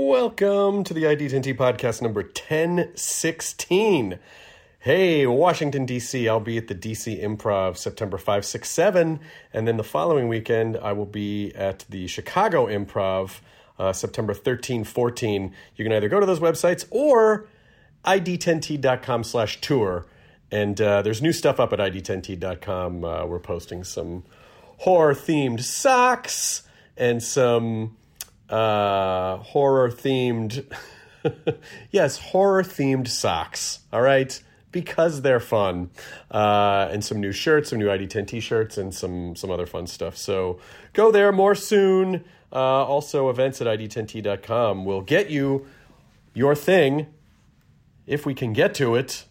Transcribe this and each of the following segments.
Welcome to the ID10T podcast number 1016. Hey, Washington, D.C., I'll be at the D.C. Improv September 5, 6, 7. And then the following weekend, I will be at the Chicago Improv uh, September 13, 14. You can either go to those websites or id10t.com slash tour. And uh, there's new stuff up at id10t.com. Uh, we're posting some horror themed socks and some uh, horror themed, yes, horror themed socks. All right because they're fun, uh, and some new shirts, some new ID10 t-shirts, and some some other fun stuff. So go there more soon. Uh, also, events at id10t.com will get you your thing if we can get to it.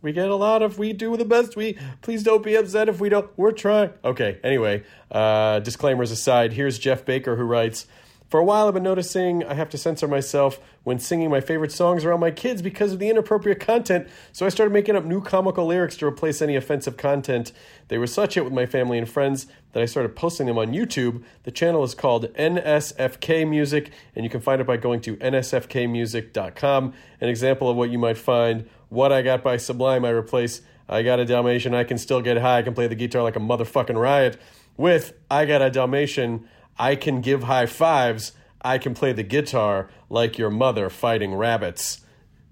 We get a lot of we do the best we. Please don't be upset if we don't. We're trying. Okay. Anyway, uh, disclaimers aside, here's Jeff Baker who writes. For a while, I've been noticing I have to censor myself when singing my favorite songs around my kids because of the inappropriate content, so I started making up new comical lyrics to replace any offensive content. They were such hit with my family and friends that I started posting them on YouTube. The channel is called NSFK Music, and you can find it by going to nsfkmusic.com. An example of what you might find What I Got by Sublime, I replace I Got a Dalmatian, I Can Still Get High, I Can Play the Guitar Like a Motherfucking Riot, with I Got a Dalmatian. I can give high fives. I can play the guitar like your mother fighting rabbits.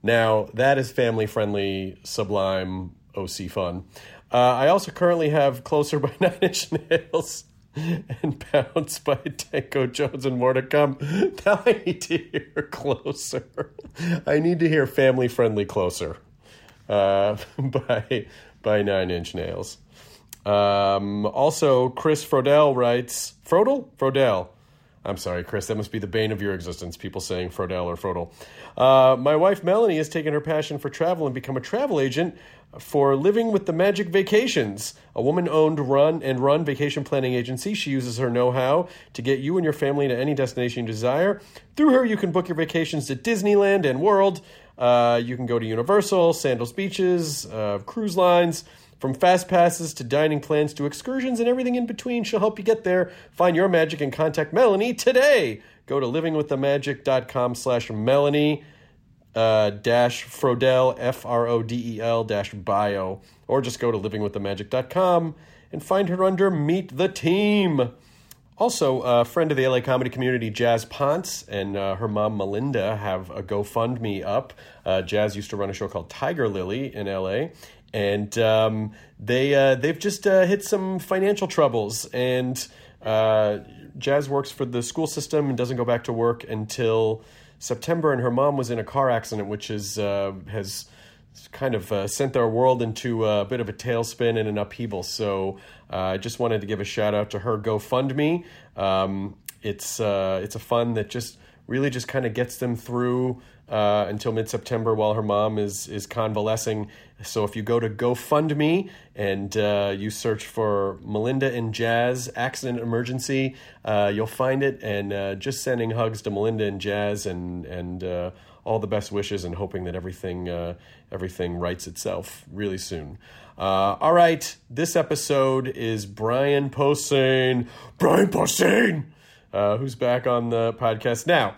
Now, that is family friendly, sublime, OC fun. Uh, I also currently have Closer by Nine Inch Nails and Bounce by Danko Jones and more to come. Now I need to hear Closer. I need to hear family friendly Closer uh, by, by Nine Inch Nails. Um, also, Chris Frodell writes Frodel? Frodell. I'm sorry, Chris. That must be the bane of your existence. People saying Frodell or Frodel. Uh, my wife Melanie has taken her passion for travel and become a travel agent for Living with the Magic Vacations, a woman-owned run and run vacation planning agency. She uses her know-how to get you and your family to any destination you desire. Through her, you can book your vacations to Disneyland and World. Uh, you can go to Universal, Sandals Beaches, uh, cruise lines. From fast passes to dining plans to excursions and everything in between, she'll help you get there. Find your magic and contact Melanie today. Go to livingwiththemagic.com slash Melanie uh, dash Frodel, F R O D E L dash bio, or just go to livingwiththemagic.com and find her under Meet the Team. Also, a friend of the LA comedy community, Jazz Ponce, and uh, her mom, Melinda, have a GoFundMe up. Uh, Jazz used to run a show called Tiger Lily in LA, and um, they uh, they've just uh, hit some financial troubles. And uh, Jazz works for the school system and doesn't go back to work until September. And her mom was in a car accident, which is uh, has kind of uh, sent their world into a bit of a tailspin and an upheaval. So uh, I just wanted to give a shout out to her GoFundMe. Um, it's it's a fund that just really just kind of gets them through uh, until mid September while her mom is is convalescing. So if you go to GoFundMe and uh, you search for Melinda and Jazz accident emergency, uh, you'll find it. And uh, just sending hugs to Melinda and Jazz and and uh, all the best wishes and hoping that everything uh, everything rights itself really soon. all right, this episode is Brian Posehn. Brian Posehn, who's back on the podcast now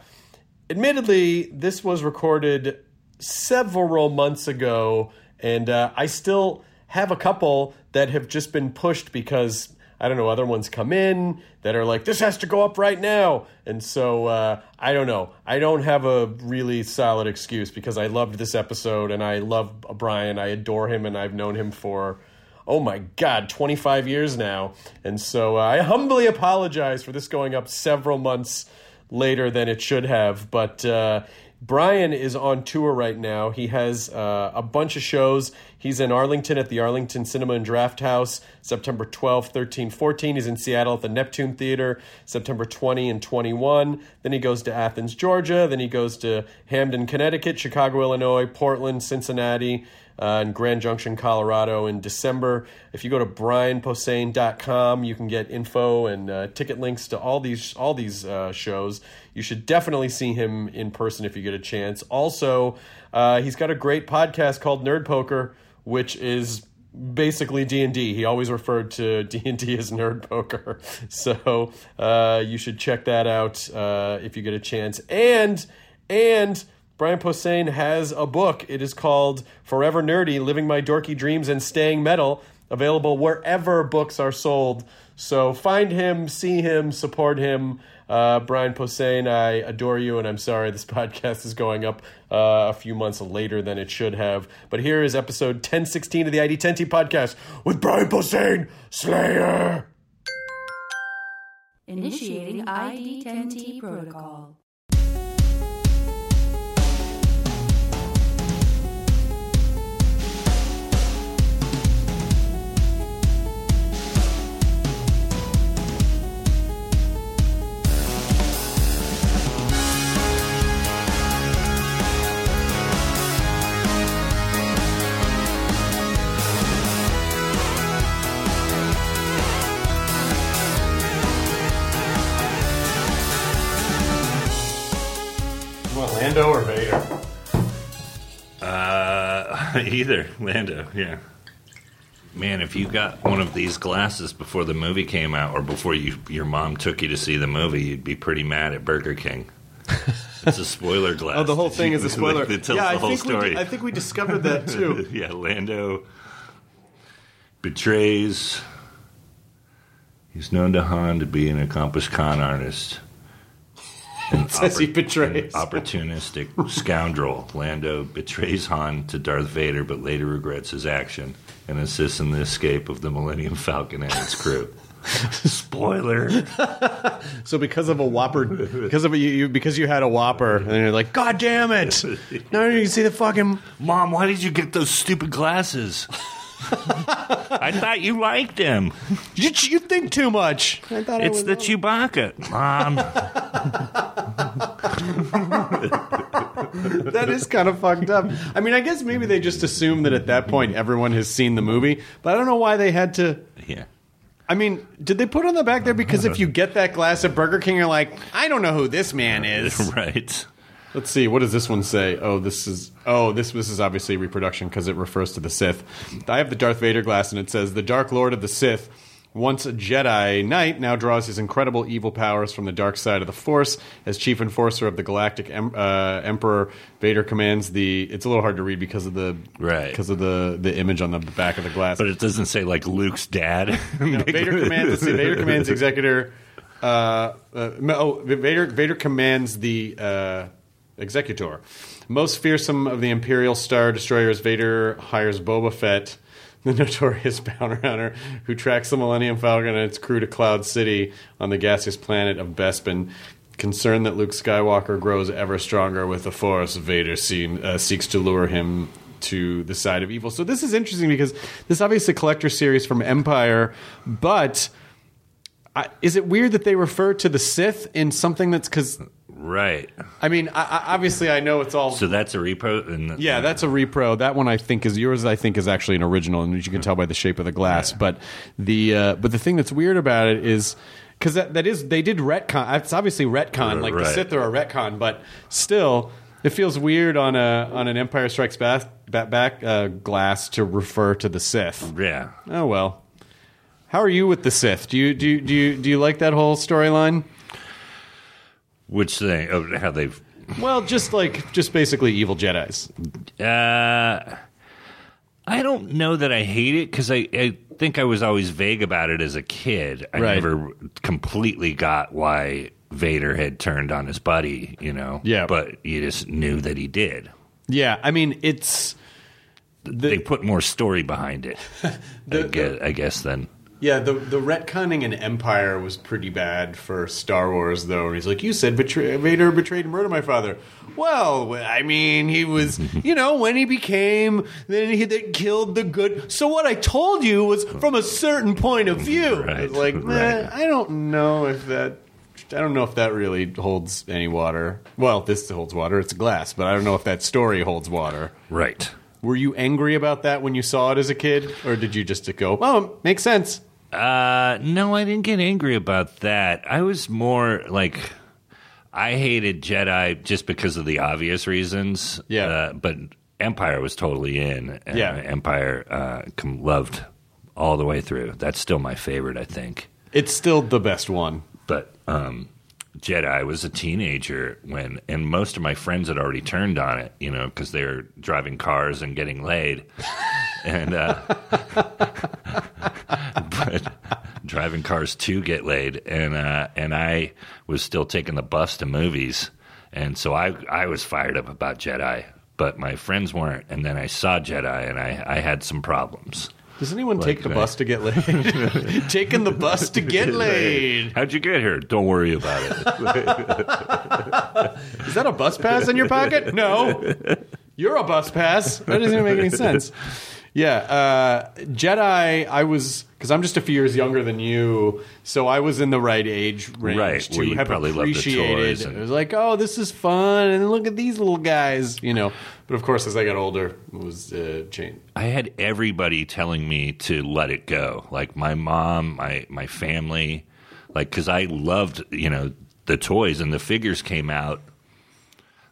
admittedly, this was recorded several months ago, and uh, I still have a couple that have just been pushed because I don't know other ones come in that are like this has to go up right now, and so uh, I don't know. I don't have a really solid excuse because I loved this episode and I love Brian. I adore him and I've known him for oh my God, 25 years now. And so uh, I humbly apologize for this going up several months later than it should have. But uh, Brian is on tour right now. He has uh, a bunch of shows. He's in Arlington at the Arlington Cinema and Draft House September 12, 13, 14. He's in Seattle at the Neptune Theater September 20 and 21. Then he goes to Athens, Georgia. Then he goes to Hamden, Connecticut, Chicago, Illinois, Portland, Cincinnati, uh, in Grand Junction, Colorado in December. If you go to brianposehn.com, you can get info and uh, ticket links to all these all these uh, shows. You should definitely see him in person if you get a chance. Also, uh, he's got a great podcast called Nerd Poker, which is basically D&D. He always referred to D&D as nerd poker. So, uh, you should check that out uh, if you get a chance. And and Brian Posehn has a book. It is called Forever Nerdy Living My Dorky Dreams and Staying Metal, available wherever books are sold. So find him, see him, support him. Uh, Brian Posehn, I adore you, and I'm sorry this podcast is going up uh, a few months later than it should have. But here is episode 1016 of the ID10T podcast with Brian Posehn, Slayer. Initiating ID10T protocol. Lando or Vader? Uh, either Lando, yeah. Man, if you got one of these glasses before the movie came out, or before you your mom took you to see the movie, you'd be pretty mad at Burger King. It's a spoiler glass. Oh, the whole thing is a spoiler. It tells yeah, the I whole think story. We, I think we discovered that too. yeah, Lando betrays. He's known to Han to be an accomplished con artist. An Says he betrays. an opportunistic scoundrel. Lando betrays Han to Darth Vader, but later regrets his action and assists in the escape of the Millennium Falcon and its crew. Spoiler. So because of a Whopper, because of a, you, you, because you had a Whopper, and you're like, God damn it! Now you can see the fucking. Mom, why did you get those stupid glasses? I thought you liked him. You, you think too much. I thought It's the Chewbacca. Mom. Um, that is kind of fucked up. I mean, I guess maybe they just assume that at that point everyone has seen the movie, but I don't know why they had to. Yeah. I mean, did they put on the back there because if you get that glass at Burger King, you're like, I don't know who this man is. Right. Let's see. What does this one say? Oh, this is oh this this is obviously reproduction because it refers to the Sith. I have the Darth Vader glass, and it says the Dark Lord of the Sith. Once a Jedi Knight, now draws his incredible evil powers from the dark side of the Force. As chief enforcer of the Galactic em- uh, Emperor, Vader commands the. It's a little hard to read because of the Right. because of the the image on the back of the glass. But it doesn't say like Luke's dad. No, Vader commands. See, Vader commands executor. Uh, uh, oh, Vader. Vader commands the uh, executor. Most fearsome of the Imperial Star Destroyers, Vader hires Boba Fett, the notorious bounty hunter who tracks the Millennium Falcon and its crew to Cloud City on the gaseous planet of Bespin. Concerned that Luke Skywalker grows ever stronger with the Force, Vader seem, uh, seeks to lure him to the side of evil. So this is interesting because this is obviously a collector series from Empire, but I, is it weird that they refer to the Sith in something that's because right. I mean I, I, obviously I know it's all So that's a repo. And yeah that's a repro. That one I think is yours I think is actually an original and as you can tell by the shape of the glass. But the uh, but the thing that's weird about it is because that, that is they did retcon it's obviously retcon like the Sith are a retcon but still it feels weird on a on an Empire Strikes Back, back, back uh, glass to refer to the Sith. Yeah. oh well. How are you with the Sith? Do you do you, do you, do you like that whole storyline Which thing? Oh, how they've. Well, just like just basically evil Jedi's. Uh, I don't know that I hate it because I, I think I was always vague about it as a kid. I Right. never completely got why Vader had turned on his buddy, you know? Yeah. But you just knew that he did. Yeah, I mean it's they put more story behind it. I, guess, I guess then. Yeah, the the retconning in Empire was pretty bad for Star Wars, though. And he's like, "You said betray- Vader betrayed and murdered my father." Well, I mean, he was, you know, when he became, then he that killed the good. So what I told you was from a certain point of view. Right, like, right. I don't know if that. I don't know if that really holds any water. Well, this holds water. It's a glass, but I don't know if that story holds water. Right. Were you angry about that when you saw it as a kid, or did you just go, "Oh, makes sense"? Uh, no, I didn't get angry about that. I was more like I hated Jedi just because of the obvious reasons. Yeah. Uh, but Empire was totally in. and Yeah. Empire uh, com- loved all the way through. That's still my favorite, I think. It's still the best one. But um, Jedi was a teenager when, and most of my friends had already turned on it, you know, because they were driving cars and getting laid. and, uh, but driving cars to get laid. And, uh, and I was still taking the bus to movies. And so I, I was fired up about Jedi, but my friends weren't. And then I saw Jedi and I, I had some problems. Does anyone Like take the that. bus to get laid? Taking the bus to get laid. How'd you get here? Don't worry about it. Is that a bus pass in your pocket? No. You're a bus pass. That doesn't even make any sense. Yeah, uh, Jedi. I was because I'm just a few years younger than you, so I was in the right age range Right, to have probably loved the appreciated. toys and- It was like, oh, this is fun, and look at these little guys, you know. But of course, as I got older, it was uh, changed. I had everybody telling me to let it go. Like my mom, my my family, like because I loved you know the toys and the figures came out.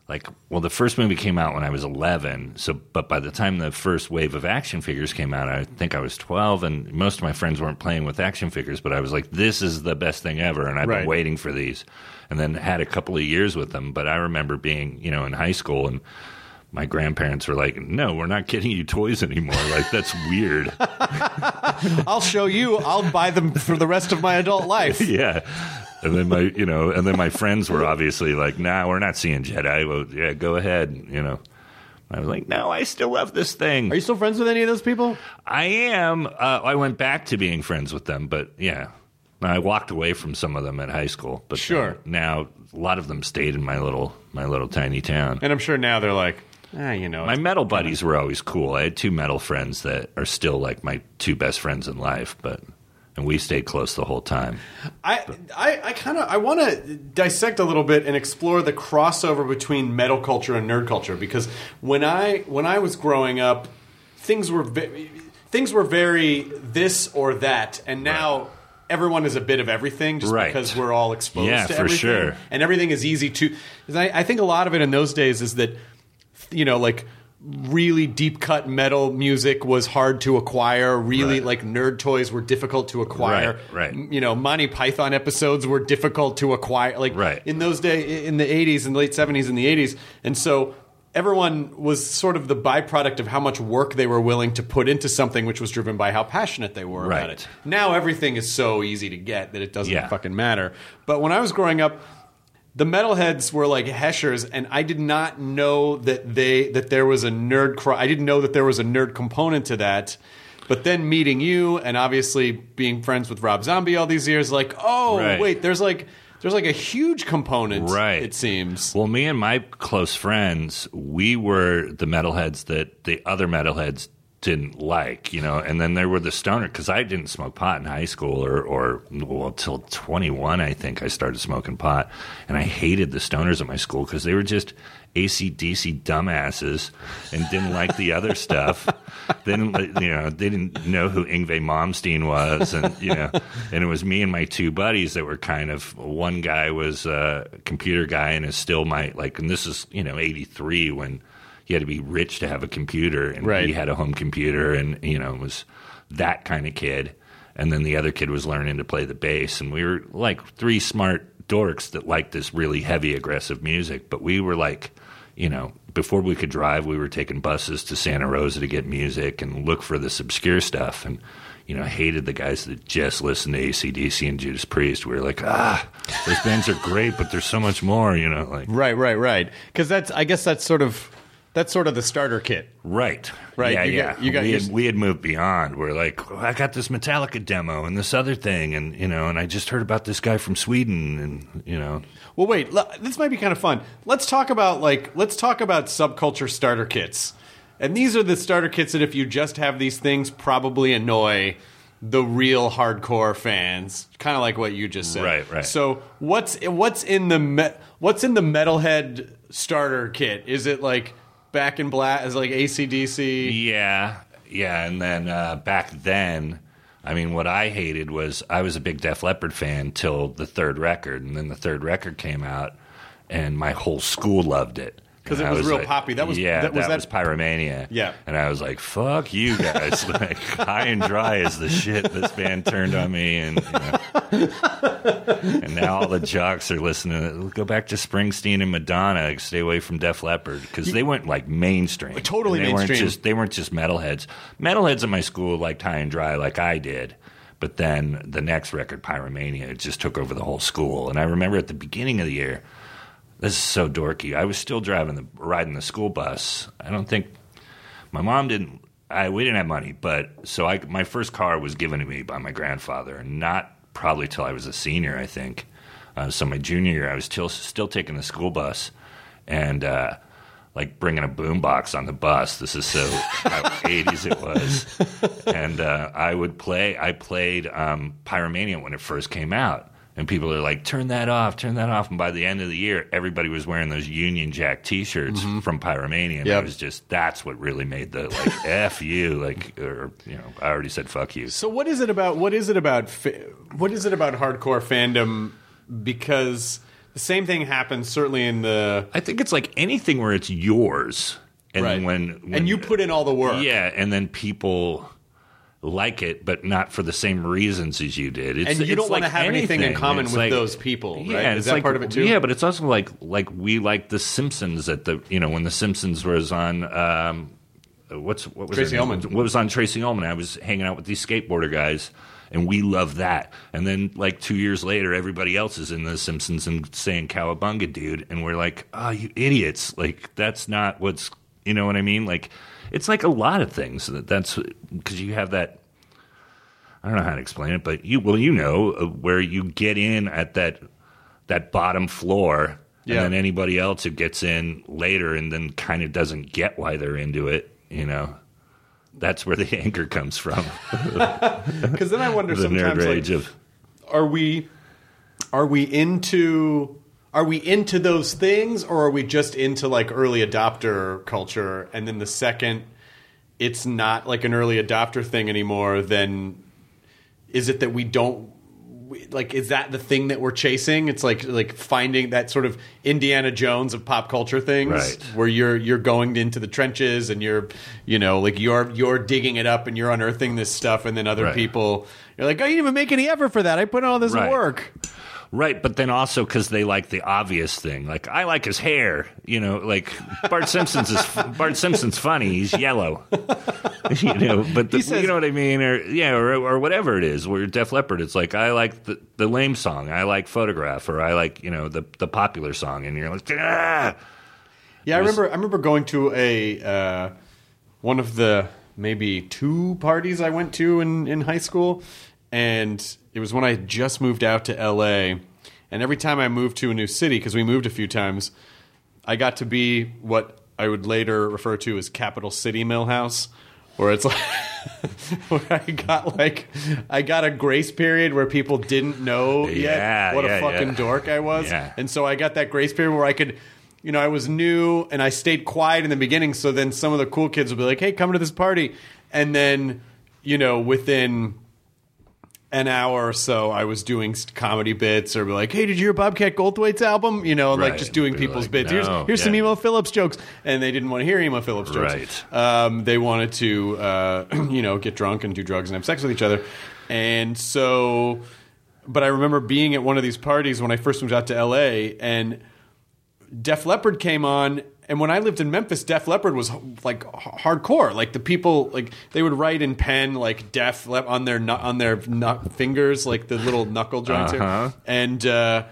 Like well, the first movie came out when I was eleven. So, but by the time the first wave of action figures came out, I think I was twelve, and most of my friends weren't playing with action figures. But I was like, "This is the best thing ever," and I've Right. been waiting for these. And then had a couple of years with them. But I remember being you know in high school and my grandparents were like, "No, we're not getting you toys anymore. Like that's weird." I'll show you. I'll buy them for the rest of my adult life. yeah. And then my, you know, and then my friends were obviously like, "Nah, we're not seeing Jedi." Well, yeah, go ahead. You know, I was like, "No, I still love this thing. Are you still friends with any of those people? I am." Uh, I went back to being friends with them, but yeah, I walked away from some of them at high school. But Sure. now a lot of them stayed in my little my little tiny town. And I'm sure now they're like, ah, you know, My metal buddies were always cool. I had two metal friends that are still like my two best friends in life, but and we stayed close the whole time. I I, I kind of I want to dissect a little bit and explore the crossover between metal culture and nerd culture because when I when I was growing up, things were ve- things were very this or that, and now. Everyone is a bit of everything, just Right. because we're all exposed Yeah, to for everything, sure. and everything is easy to. I, I think a lot of it in those days is that, you know, like really deep cut metal music was hard to acquire. Really, Right. like nerd toys were difficult to acquire Right, right. you know, Monty Python episodes were difficult to acquire. Like Right. in those days, in the '80s and late '70s and the '80s, and so everyone was sort of the byproduct of how much work they were willing to put into something, which was driven by how passionate they were about it. Now everything is so easy to get that it doesn't Yeah. fucking matter. But when I was growing up. The metalheads were like heshers, and I did not know that they that there was a nerd. I didn't know that there was a nerd component to that. But then meeting you, and obviously being friends with Rob Zombie all these years, like, oh Right. wait, there's like there's like a huge component. Right. It seems. Well, me and my close friends, we were the metalheads that the other metalheads didn't like, you know, and then there were the stoner because I didn't smoke pot in high school or or well till 21 I think I started smoking pot and I hated the stoners at my school because they were just ACDC dumbasses and didn't like the other stuff. They didn't, you know, they didn't know who Yngwie Malmsteen was, and you know, and it was me and my two buddies that were kind of. One guy was a computer guy and is still my like, and this is you know '83 when you had to be rich to have a computer, and Right. he had a home computer, and you know was that kind of kid. And then the other kid was learning to play the bass, and we were like three smart dorks that liked this really heavy, aggressive music. But we were like, you know, before we could drive, we were taking buses to Santa Rosa to get music and look for this obscure stuff. And, you know, hated the guys that just listened to ACDC and Judas Priest. We were like, ah, those bands are great, but there's so much more, you know, like, Right, right, right. Because that's I guess that's sort of That's sort of the starter kit. Right. Right, Yeah, you yeah. got- you got we, your- had, we had moved beyond. We're like, "Oh, I got this Metallica demo and this other thing, and you know, and I just heard about this guy from Sweden, and you know, Well, wait. l- This might be kind of fun. Let's talk about like let's talk about subculture starter kits. And these are the starter kits that if you just have these things, probably annoy the real hardcore fans. Kind of like what you just said. Right, right. So what's what's in the me- what's in the metalhead starter kit? Is it like Back in Black? It like ACDC? Yeah, yeah. And then uh, back then, I mean, what I hated was I was a big Def Leppard fan till the third record, and then the third record came out, and my whole school loved it 'Cause it I was real poppy. That was- yeah, that was that- was Pyromania. Yeah. and I was like, "Fuck you guys!" like High and Dry is the shit. This band turned on me, and you know. and now all the jocks are listening. Go back to Springsteen and Madonna. Stay away from Def Leppard because they went like mainstream. Totally And they mainstream. Weren't just, they weren't just metalheads. Metalheads in my school liked High and Dry like I did. But then the next record, Pyromania, just took over the whole school. And I remember at the beginning of the year, this is so dorky. I was still driving the riding the school bus. I don't think my mom didn't. I we didn't have money, but so I my first car was given to me by my grandfather, not probably till I was a senior. I think. Uh, so my junior year, I was still still taking the school bus, and uh, like bringing a boombox on the bus. This is so eighties it was, and uh, I would play. I played um, Pyromania when it first came out. And people are like, turn that off, turn that off. And by the end of the year, everybody was wearing those Union Jack t shirts mm-hmm. from Pyromania. And Yep. it was just, that's what really made the, like, F you. Like, or, you know, I already said fuck you. So what is it about? What is it about? What is it about hardcore fandom? Because the same thing happens certainly in the I think it's like anything where it's yours. And Right. when, when. and you put in all the work. Yeah. And then people like it, but not for the same reasons as you did. It's, And you it's don't like have anything in common It's with like- those people, right? Yeah, Is it's that like, part of it too? Yeah, but it's also like like we like the Simpsons at the you know when the Simpsons was on. Um, what's what was Tracy? Ullman. What was on Tracy Ullman? I was hanging out with these skateboarder guys, and we love that. And then like two years later, everybody else is in the Simpsons and saying "Cowabunga, dude," and we're like, "Oh, you idiots! Like that's not what's you know what I mean? Like it's like a lot of things that that's because you have that." I don't know how to explain it, but you well, you know, uh, where you get in at that that bottom floor, Yeah. and then anybody else who gets in later and then kind of doesn't get why they're into it, you know, that's where the anger comes from. Because then I wonder the sometimes, like, of are we are we into are we into those things, or are we just into like early adopter culture? And then the second it's not like an early adopter thing anymore, then is it that we don't like is that the thing that we're chasing it's like like finding that sort of indiana jones of pop culture things Right. where you're you're going into the trenches and you're you know like you're you're digging it up and you're unearthing this stuff and then other Right. people you're like i didn't even make any effort for that i put all this Right. work Right, but then also because they like the obvious thing, like I like his hair. You know, like Bart Simpson's is Bart Simpson's funny. He's yellow. you know, but the, says- you know what I mean, or yeah, or, or whatever it is. Where Def Leppard, it's like I like the, the lame song, I like Photograph, or I like you know the the popular song, and you're like, ah. Yeah, I remember. I remember going to a uh, one of the maybe two parties I went to in in high school, and it was when I had just moved out to L.A. And every time I moved to a new city, because we moved a few times, I got to be what I would later refer to as Capital City Milhouse, where it's like. where I got like I got a grace period where people didn't know yet Yeah, what yeah, a fucking yeah. dork I was, and so I got that grace period where I could, you know, I was new and I stayed quiet in the beginning. So then some of the cool kids would be like, "Hey, come to this party," and then, you know, within an hour or so, I was doing comedy bits or be like, "Hey, did you hear Bobcat Goldthwait's album?" You know, like just doing people's like, bits. "No." Here's here's some Yeah. Emo Phillips jokes, and they didn't want to hear Emo Phillips jokes. Right. Um, they wanted to, uh, you know, get drunk and do drugs and have sex with each other, and so. But I remember being at one of these parties when I first moved out to L.A. and Def Leppard came on, and when I lived in Memphis, Def Leppard was like h- hardcore. Like the people, like they would write in pen like Def Lep on their nu- on their nu- fingers, like the little knuckle joints, here. Uh-huh. and uh,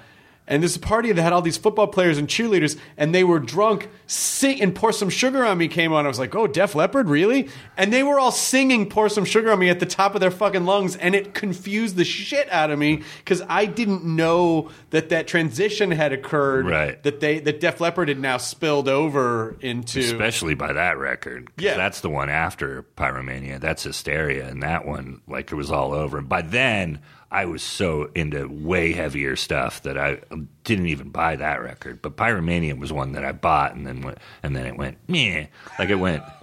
And there's a party that had all these football players and cheerleaders, and they were drunk. Sing and pour some sugar on me came on. I was like, "Oh, Def Leppard, really?" And they were all singing "Pour Some Sugar on Me" at the top of their fucking lungs, and it confused the shit out of me because I didn't know that that transition had occurred. Right. That they that Def Leppard had now spilled over into. especially by that record. Yeah. that's the one after Pyromania. That's Hysteria, and that one, like, it was all over. And by then, I was so into way heavier stuff that I didn't even buy that record. But Pyromania was one that I bought, and then went, and then it went, meh, like it went,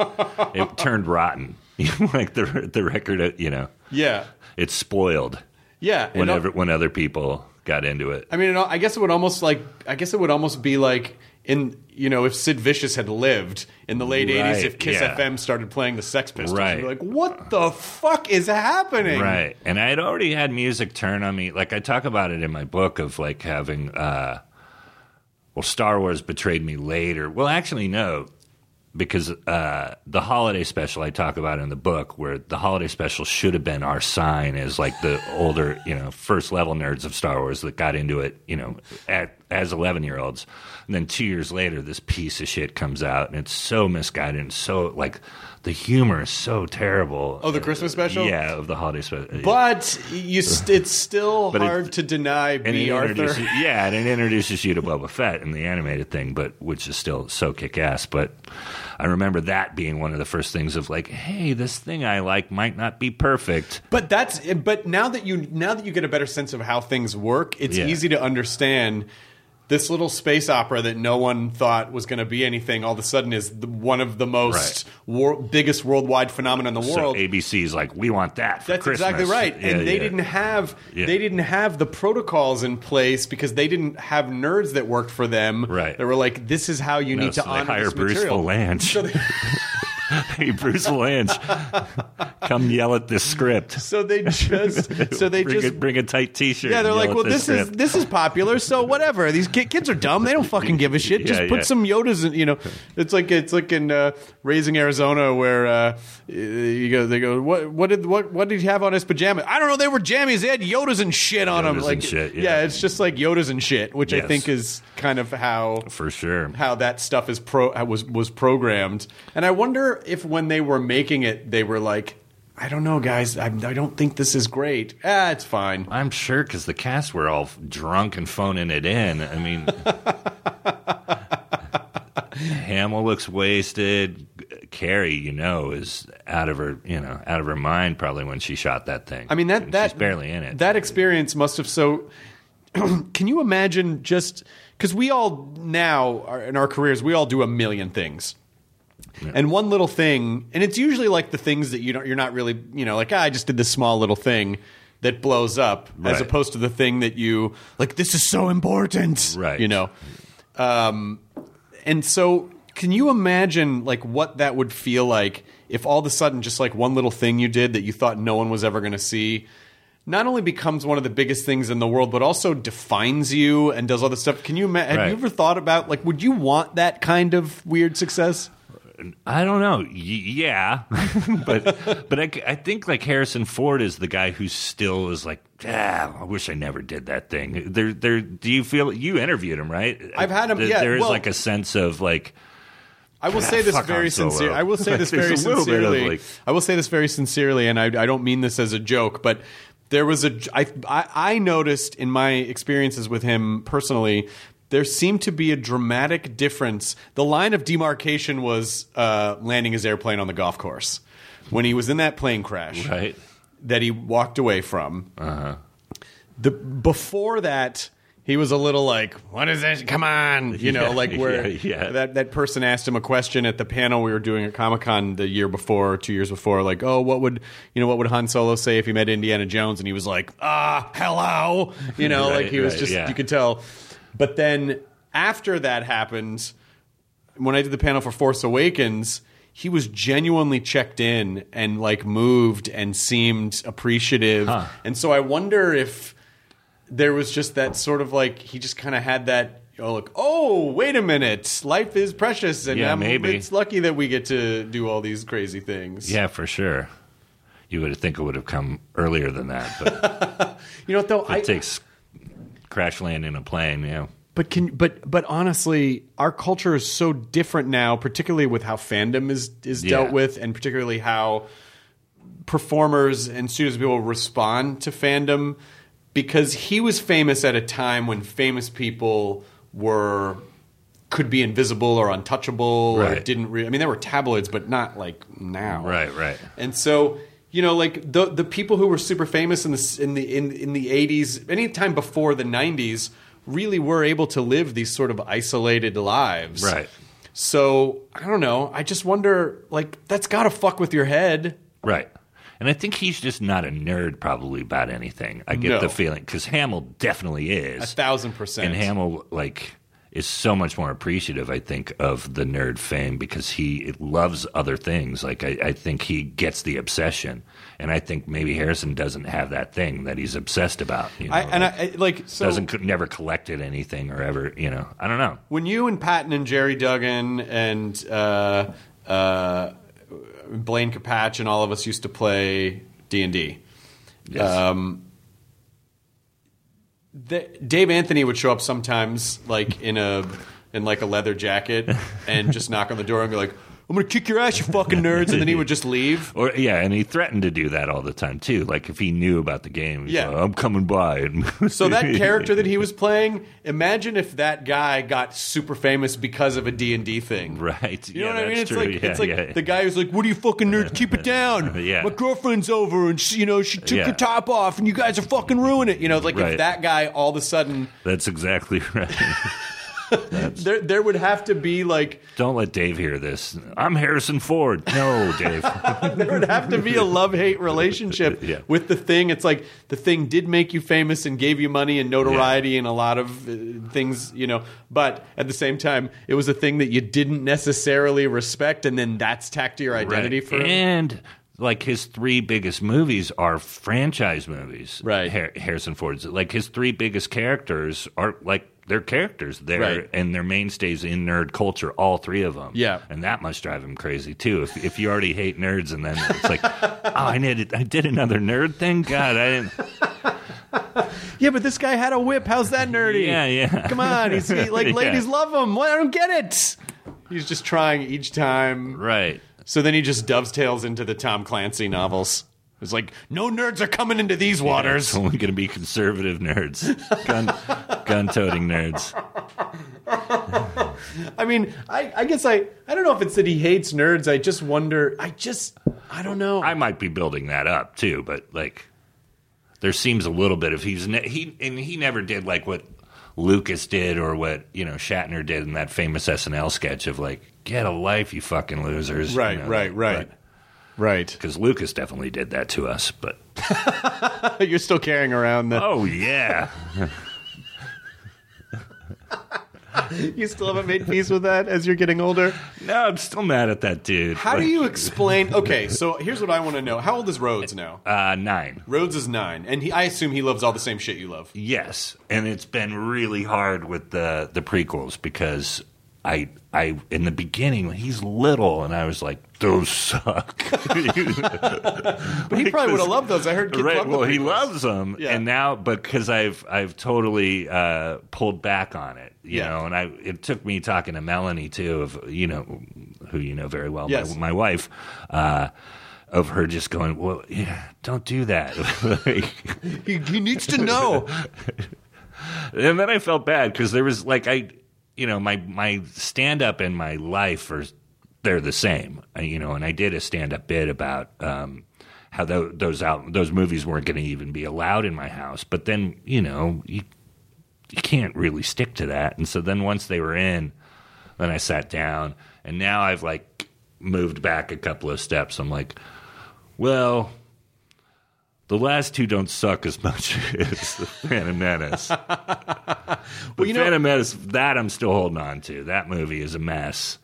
it turned rotten. like the the record, uh, you know, yeah, it's spoiled yeah. whenever when other people got into it. I mean, it, I guess it would almost like I guess it would almost be like in you know if Sid Vicious had lived in the late '80s, if Kiss yeah. FM started playing the Sex Pistols, Right. you'd be like, what the fuck is happening? Right. And I had already had music turn on me. Like I talk about it in my book of like having uh well Star Wars betrayed me later. Well, actually no. Because uh, the holiday special I talk about in the book, where the holiday special should have been our sign as like the older, you know, first level nerds of Star Wars that got into it, you know, at, as eleven year olds. And then two years later, this piece of shit comes out, and it's so misguided and so like the humor is so terrible. Oh, the Christmas uh, special? Yeah, of the holiday special. But you, st- it's still But it- hard to deny Bea Arthur. yeah, and it introduces you to Boba Fett in the animated thing, but which is still so kick ass. But I remember that being one of the first things of like, hey, this thing I like might not be perfect. But that's but now that you now that you get a better sense of how things work, it's Yeah. easy to understand this little space opera that no one thought was going to be anything. All of a sudden, is the, one of the most wor- biggest worldwide phenomena in the world. So ABC's like, we want that for That's Christmas. exactly right. Yeah, and they yeah. didn't have Yeah. they didn't have the protocols in place because they didn't have nerds that worked for them. Right. They were like, this is how you No, need to so they honor hire this Bruce material. Vilanch. So they, hey, Bruce Lynch, come yell at this script. so they just so they bring, just a, bring a tight T-shirt. Yeah, they're like, well, at this is this is popular, so whatever. These ki- kids are dumb; they don't fucking give a shit. Just Yeah, put yeah. some Yodas in. You know, it's like it's like in uh, Raising Arizona where uh, you go. They go, what what did what what did he have on his pajamas? I don't know. They were jammies. They had Yodas and shit on them. Yodas Like shit, yeah. it's just like Yodas and shit, which I think is kind of how for sure. how that stuff is pro was was programmed. And I wonder if when they were making it, they were like. I don't know, guys. I, I don't think this is great. Ah, it's fine. I'm sure because the cast were all drunk and phoning it in. I mean, Hamill looks wasted. Carrie, you know, is out of her, you know, out of her mind probably when she shot that thing. I mean that And that she's barely in it. That experience must have so. can you imagine just because we all now are, in our careers we all do a million things. And one little thing, and it's usually like the things that you don't, you're not really, you know, like ah, I just did this small little thing that blows up, as opposed to the thing that you like. This is so important, Right. You know, um, and so can you imagine like what that would feel like if all of a sudden just like one little thing you did that you thought no one was ever going to see not only becomes one of the biggest things in the world but also defines you and does all this stuff can you have Right. you ever thought about like would you want that kind of weird success I don't know. Y- yeah, but but I, I think like Harrison Ford is the guy who still is like, ah, I wish I never did that thing. There, there. Do you feel you interviewed him, right? I've had him- There- yeah, There is well- like a sense of like, I will Ah, say this very sincerely. I will say this very There's a little bit of, sincerely. like- I will say this very sincerely, and I, I don't mean this as a joke, but there was a. I, I noticed in my experiences with him personally. There seemed to be a dramatic difference. The line of demarcation was uh, landing his airplane on the golf course when he was in that plane crash right? that he walked away from. Uh-huh. The before that, he was a little like, "What is this? Come on!" You know, Yeah, like where yeah, yeah. that that person asked him a question at the panel we were doing at Comic Con the year before, two years before, like, "Oh, what would you know? What would Han Solo say if he met Indiana Jones?" And he was like, "Ah, hello," you know, Right, like he was right, just you could tell. But then after that happened, when I did the panel for Force Awakens, he was genuinely checked in and like moved and seemed appreciative. And so I wonder if there was just that sort of like he just kind of had that oh like oh wait a minute life is precious and Yeah, I'm- maybe. it's lucky that we get to do all these crazy things. Yeah, for sure. You would think it would have come earlier than that, but You know what though? it I, takes crash land in a plane. Yeah, But can but but honestly, our culture is so different now, particularly with how fandom is is Yeah. dealt with, and particularly how performers and studios people respond to fandom. Because he was famous at a time when famous people were could be invisible or untouchable or Right. didn't. Re- I mean, there were tabloids, but not like now. right, right. And so, you know, like the the people who were super famous in the in the in in the eighties, anytime before the nineties, really were able to live these sort of isolated lives. Right. So I don't know. I just wonder, like, that's got to fuck with your head. Right. And I think he's just not a nerd, probably about anything. I get No. the feeling because Hamill definitely is A thousand percent. and Hamill like is so much more appreciative. I think of the nerd fame because he loves other things. Like I, I think he gets the obsession, and I think maybe Harrison doesn't have that thing that he's obsessed about. You know, I, and like, I, like so doesn't never collected anything or ever. You know, I don't know. when you and Patton and Gerry Duggan and uh, uh, Blaine Capatch and all of us used to play D and D. Yes. Um, the, Dave Anthony would show up sometimes, like in a in like a leather jacket, and just knock on the door and be like, "I'm gonna kick your ass, you fucking nerds," and then he would just leave. Or yeah, and he threatened to do that all the time too. Like if he knew about the game, Yeah. like, I'm coming by. So that character that he was playing, imagine if that guy got super famous because of a D and D thing. right? You know yeah, what I mean? It's true. like yeah, it's like yeah. the guy who's like, "What are you fucking nerds? Keep it down." Yeah. My girlfriend's over, and she, you know she took her top off, and you guys are fucking ruining it. You know, like if that guy all of a sudden That's exactly right. There there would have to be like Don't let Dave hear this. I'm Harrison Ford. No, Dave. there would have to be a love hate relationship Yeah. with the thing. It's like the thing did make you famous and gave you money and notoriety and a lot of uh, things, you know. But at the same time, it was a thing that you didn't necessarily respect, and then that's tacked to your identity Right. for and like his three biggest movies are franchise movies. Right. Harrison Ford's like his three biggest characters are like they're characters. They're Right. and they're mainstays in nerd culture. All three of them. Yeah. and that must drive him crazy too. If if you already hate nerds and then it's like, oh, I did I did another nerd thing. God, I didn't. Yeah, but this guy had a whip. How's that nerdy? Yeah, yeah. Come on, he's he, like Yeah. ladies love him. Well, I don't get it. He's just trying each time. Right. So then he just dovetails into the Tom Clancy novels. It's like no nerds are coming into these waters. It's only going to be conservative nerds, gun gun toting nerds. I mean, I, I guess I I don't know if it's that he hates nerds. I just wonder. I just I don't know. I might be building that up too, but like, there seems a little bit of he's ne- he and he never did like what Lucas did or what you know Shatner did in that famous SNL sketch of like get a life, you fucking losers. right, right, right, right. Because Lucas definitely did that to us, but You're still carrying around the. oh yeah, You still haven't made peace with that as you're getting older. no, I'm still mad at that dude. How do you explain? Okay, so here's what I want to know. How old is Rhodes now? Uh, nine. Rhodes is nine, and he, I assume he loves all the same shit you love. Yes, and it's been really hard with the the prequels because I I in the beginning when he's little and I was like those suck. But he probably would have loved those. I heard kids right. love Well, he loves them, Yeah. and now because I've I've totally uh, pulled back on it, you Yeah. know, and I it took me talking to Melanie too of you know who you know very well, Yes. my, my wife. Uh, of her just going, well, yeah, don't do that. He, he needs to know. and then I felt bad because there was like I, you know, my my stand up and my life are they're the same, you know. And I did a stand up bit about um, how tho- those out those movies weren't going to even be allowed in my house. But then you know you you can't really stick to that. And so then once they were in, then I sat down, and now I've like moved back a couple of steps. I'm like, well. The last two don't suck as much as the Phantom Menace. But you know- Phantom Menace, that I'm still holding on to. That movie is a mess.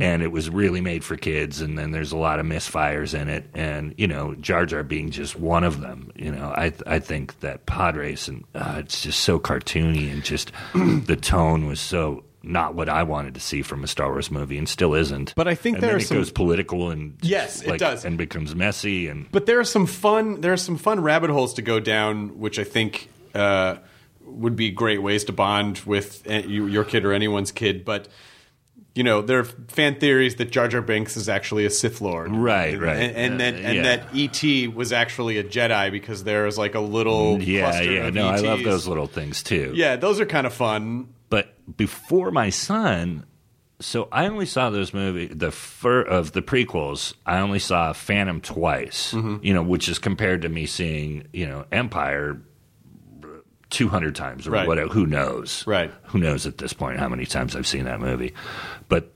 And it was really made for kids, and then there's a lot of misfires in it, and you know Jar Jar being just one of them. You know, I I think that Pod Race and uh, it's just so cartoony, and just the tone was so not what I wanted to see from a Star Wars movie, and still isn't. But I think and there then are it some- goes political and Yes, it does. and becomes messy, and But there are some fun there are some fun rabbit holes to go down, which I think uh, would be great ways to bond with uh, your kid or anyone's kid, but. You know, there are fan theories that Jar Jar Binks is actually a Sith Lord, Right, right. and, and Uh, that and yeah. that ET was actually a Jedi because there's like a little yeah, cluster yeah. of No, I love those little things too. Yeah, those are kind of fun. Before my son, so I only saw those movie the fir- of the prequels. I only saw Phantom twice. Mm-hmm. You know, which is compared to me seeing you know Empire. 200 times or Right. whatever who knows Right. who knows at this point how many times i've seen that movie but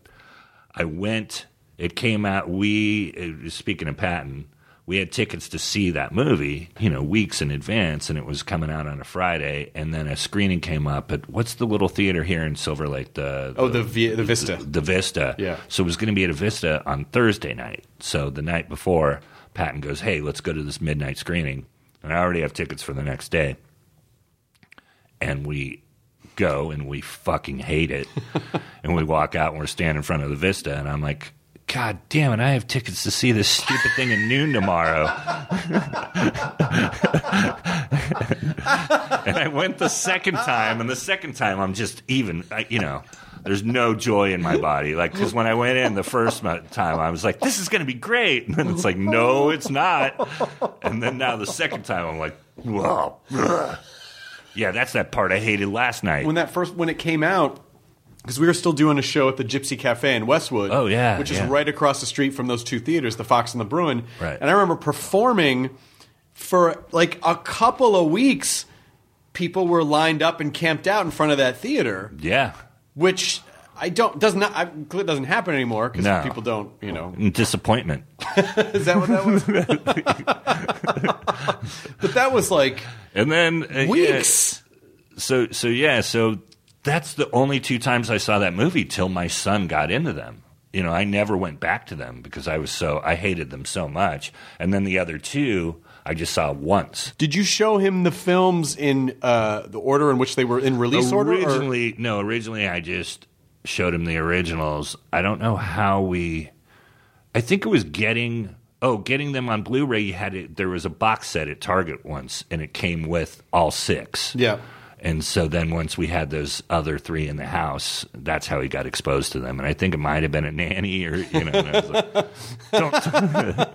i went it came out we speaking of patton we had tickets to see that movie you know weeks in advance and it was coming out on a friday and then a screening came up at what's the little theater here in silver lake the Oh, the Vi- the Vista. the Vista. Yeah. So it was going to be at a Vista on Thursday night. So the night before, Patton goes, "Hey, let's go to this midnight screening," and I already have tickets for the next day. And we go and we fucking hate it. and we walk out and we're standing in front of the Vista, and I'm like. God damn it, I have tickets to see this stupid thing at noon tomorrow. and I went the second time, and the second time I'm just even, you know, there's no joy in my body. Like, because when I went in the first time, I was like, this is going to be great. And then it's like, no, it's not. And then now the second time, I'm like, whoa. Yeah, that's that part I hated last night. when that first when it came out because we were still doing a show at the Gypsy Cafe in Westwood. Oh, yeah, which is yeah. right across the street from those two theaters, the Fox and the Bruin. Right. And I remember performing for like a couple of weeks. People were lined up and camped out in front of that theater, yeah. which I don't does not I, it doesn't happen anymore because No. people don't you know disappointment. is that what that was? but that was like And then uh, yeah. weeks. so so yeah so that's the only two times i saw that movie till my son got into them. You know i never went back to them because i was so i hated them so much. And then the other two i just saw once. Did you show him the films in uh, the order in which they were in release order? originally no originally i just showed him the originals. I don't know how we i think it was getting oh getting them on blu-ray you had it there was a box set at target once and it came with all six. Yeah. And so then once we had those other three in the house, that's how he got exposed to them. And I think it might have been a nanny or, you know, and I was like, don't.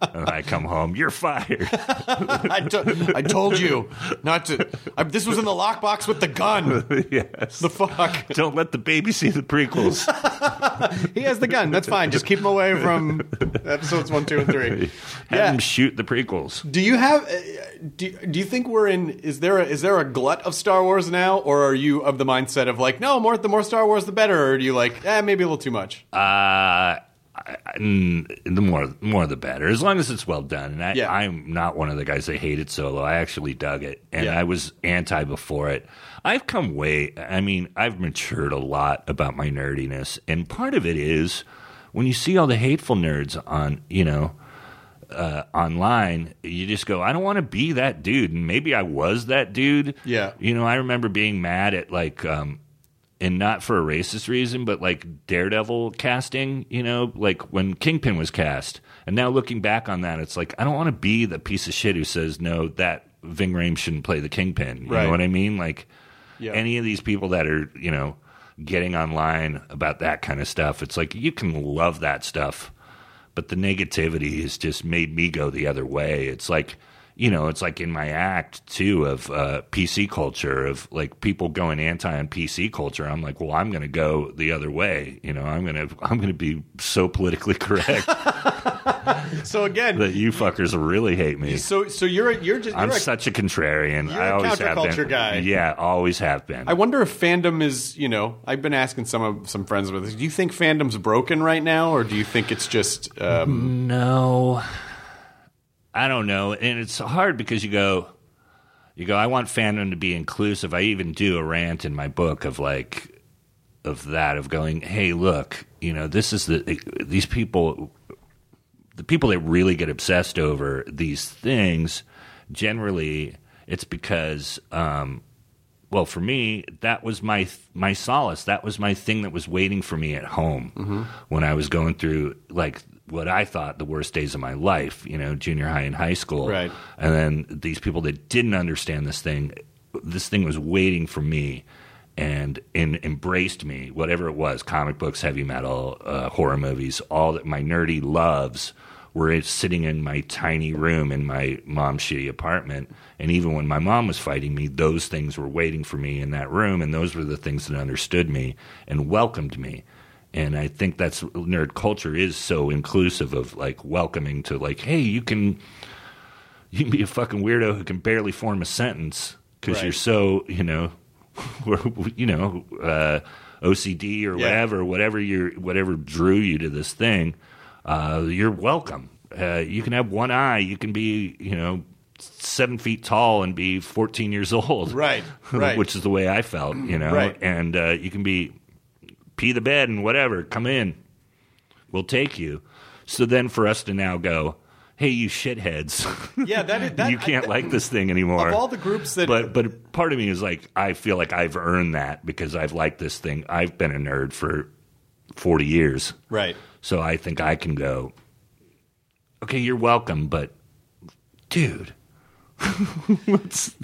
I come home, you're fired. I, to- I told you not to. I, this was in the lockbox with the gun. yes. The fuck? Don't let the baby see the prequels. He has the gun. That's fine. Just keep him away from episodes one, two, and three. Have Yeah. him shoot the prequels. Do you have? Do, do you think we're in? Is there a, is there a glut of Star Wars now, or are you of the mindset of like, no, more the more Star Wars, the better, or do you like, eh, maybe a little too much? Uh, I- I- mm, the more, more the better. As long as it's well done. And I, Yeah. I'm not one of the guys that hated Solo. I actually dug it, and Yeah. I was anti before it. I've come way. I mean, I've matured a lot about my nerdiness, and part of it is when you see all the hateful nerds on, you know. Uh, online, you just go, I don't want to be that dude. And maybe I was that dude. Yeah. You know, I remember being mad at like um, and not for a racist reason, but like Daredevil casting, you know, like when Kingpin was cast. And now looking back on that, it's like I don't want to be the piece of shit who says no, that Ving Rhames shouldn't play the Kingpin. You Right. know what I mean? Like Yeah. any of these people that are, you know, getting online about that kind of stuff, it's like you can love that stuff, but the negativity has just made me go the other way. It's like you know, it's like in my act too of uh, PC culture of like people going anti on PC culture. I'm like, well, I'm going to go the other way. You know, I'm going to I'm going to be so politically correct So again, that you fuckers really hate me. so so you're a- you're just you're I'm a- such a contrarian. you're I a always have been. guy. Yeah, always have been. I wonder if fandom is, you know, I've been asking some of some friends with this. Do you think fandom's broken right now, or do you think it's just? Um, No, I don't know, and it's hard because you go, you go. I want fandom to be inclusive. I even do a rant in my book of like, of that of going, hey, look, you know, this is the these people, the people that really get obsessed over these things. Generally, it's because. Um, well, for me, that was my my solace. That was my thing that was waiting for me at home when I was going through like what I thought the worst days of my life. You know, junior high and high school. Right. And then these people that didn't understand this thing this thing was waiting for me and and embraced me, whatever it was, comic books, heavy metal, uh, horror movies, all that my nerdy loves were sitting in my tiny room in my mom's shitty apartment. And even when my mom was fighting me, those things were waiting for me in that room, and those were the things that understood me and welcomed me. And I think that's nerd culture is so inclusive of like welcoming to like, hey, you can you can be a fucking weirdo who can barely form a sentence because Right. you're so you know you know uh, OCD or Yeah. whatever whatever you whatever drew you to this thing uh, you're welcome uh, you can have one eye you can be you know seven feet tall and be 14 years old Right, right. which is the way I felt you know Right. and uh, you can be pee the bed and whatever come in we'll take you so then for us to now go hey you shitheads Yeah, that is that you can't I- like this thing anymore. Of all the groups that- but but part of me is like, I feel like I've earned that because I've liked this thing. I've been a nerd for forty years, Right. so I think I can go. Okay, you're welcome, but dude,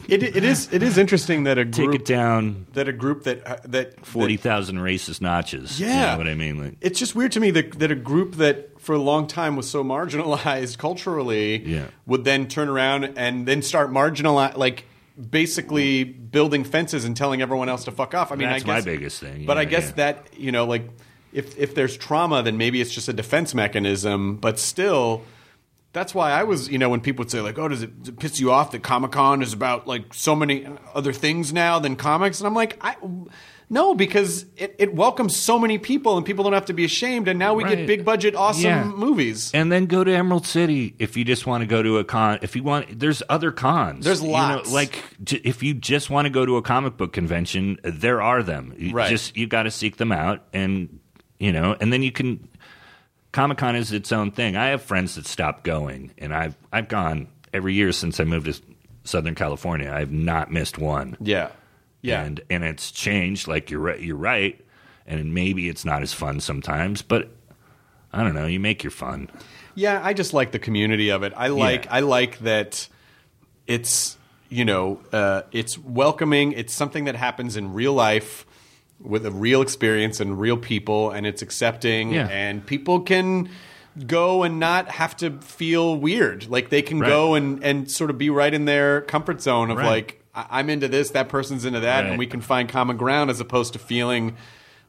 It, it is it is interesting that a take group it down that a group that uh, that forty that- thousand racist notches. you Yeah, know what I mean? Like, it's just weird to me that that a group that for a long time was so marginalized culturally Yeah. would then turn around and then start marginalize like basically building fences and telling everyone else to fuck off. I mean, That's I my biggest thing, But I guess yeah. that you know, like if if there's trauma, then maybe it's just a defense mechanism. But still. That's why I was, you know, when people would say like, "Oh, does it, does it piss you off that Comic Con is about like so many other things now than comics?" And I'm like, I no, because it, it welcomes so many people, and people don't have to be ashamed. And now we get big budget, awesome Yeah. movies. And then go to Emerald City if you just want to go to a con. If you want, there's other cons. There's You know, lots. like j- if you just want to go to a comic book convention, there are them. You Right. Just you got to seek them out, and you know, and then you can. Comic Con is its own thing. I have friends that stopped going, and I've I've gone every year since I moved to Southern California. I've not missed one. Yeah, yeah, and and it's changed. Like you're right, you're right, and maybe it's not as fun sometimes, but I don't know. You make your fun. yeah. I just like the community of it. I like I like that it's you know uh, it's welcoming. It's something that happens in real life with a real experience and real people, and it's accepting. Yeah. And people can go and not have to feel weird. Like they can Right. go and and sort of be right in their comfort zone of Right. like I- I'm into this, that person's into that, and we can find common ground as opposed to feeling.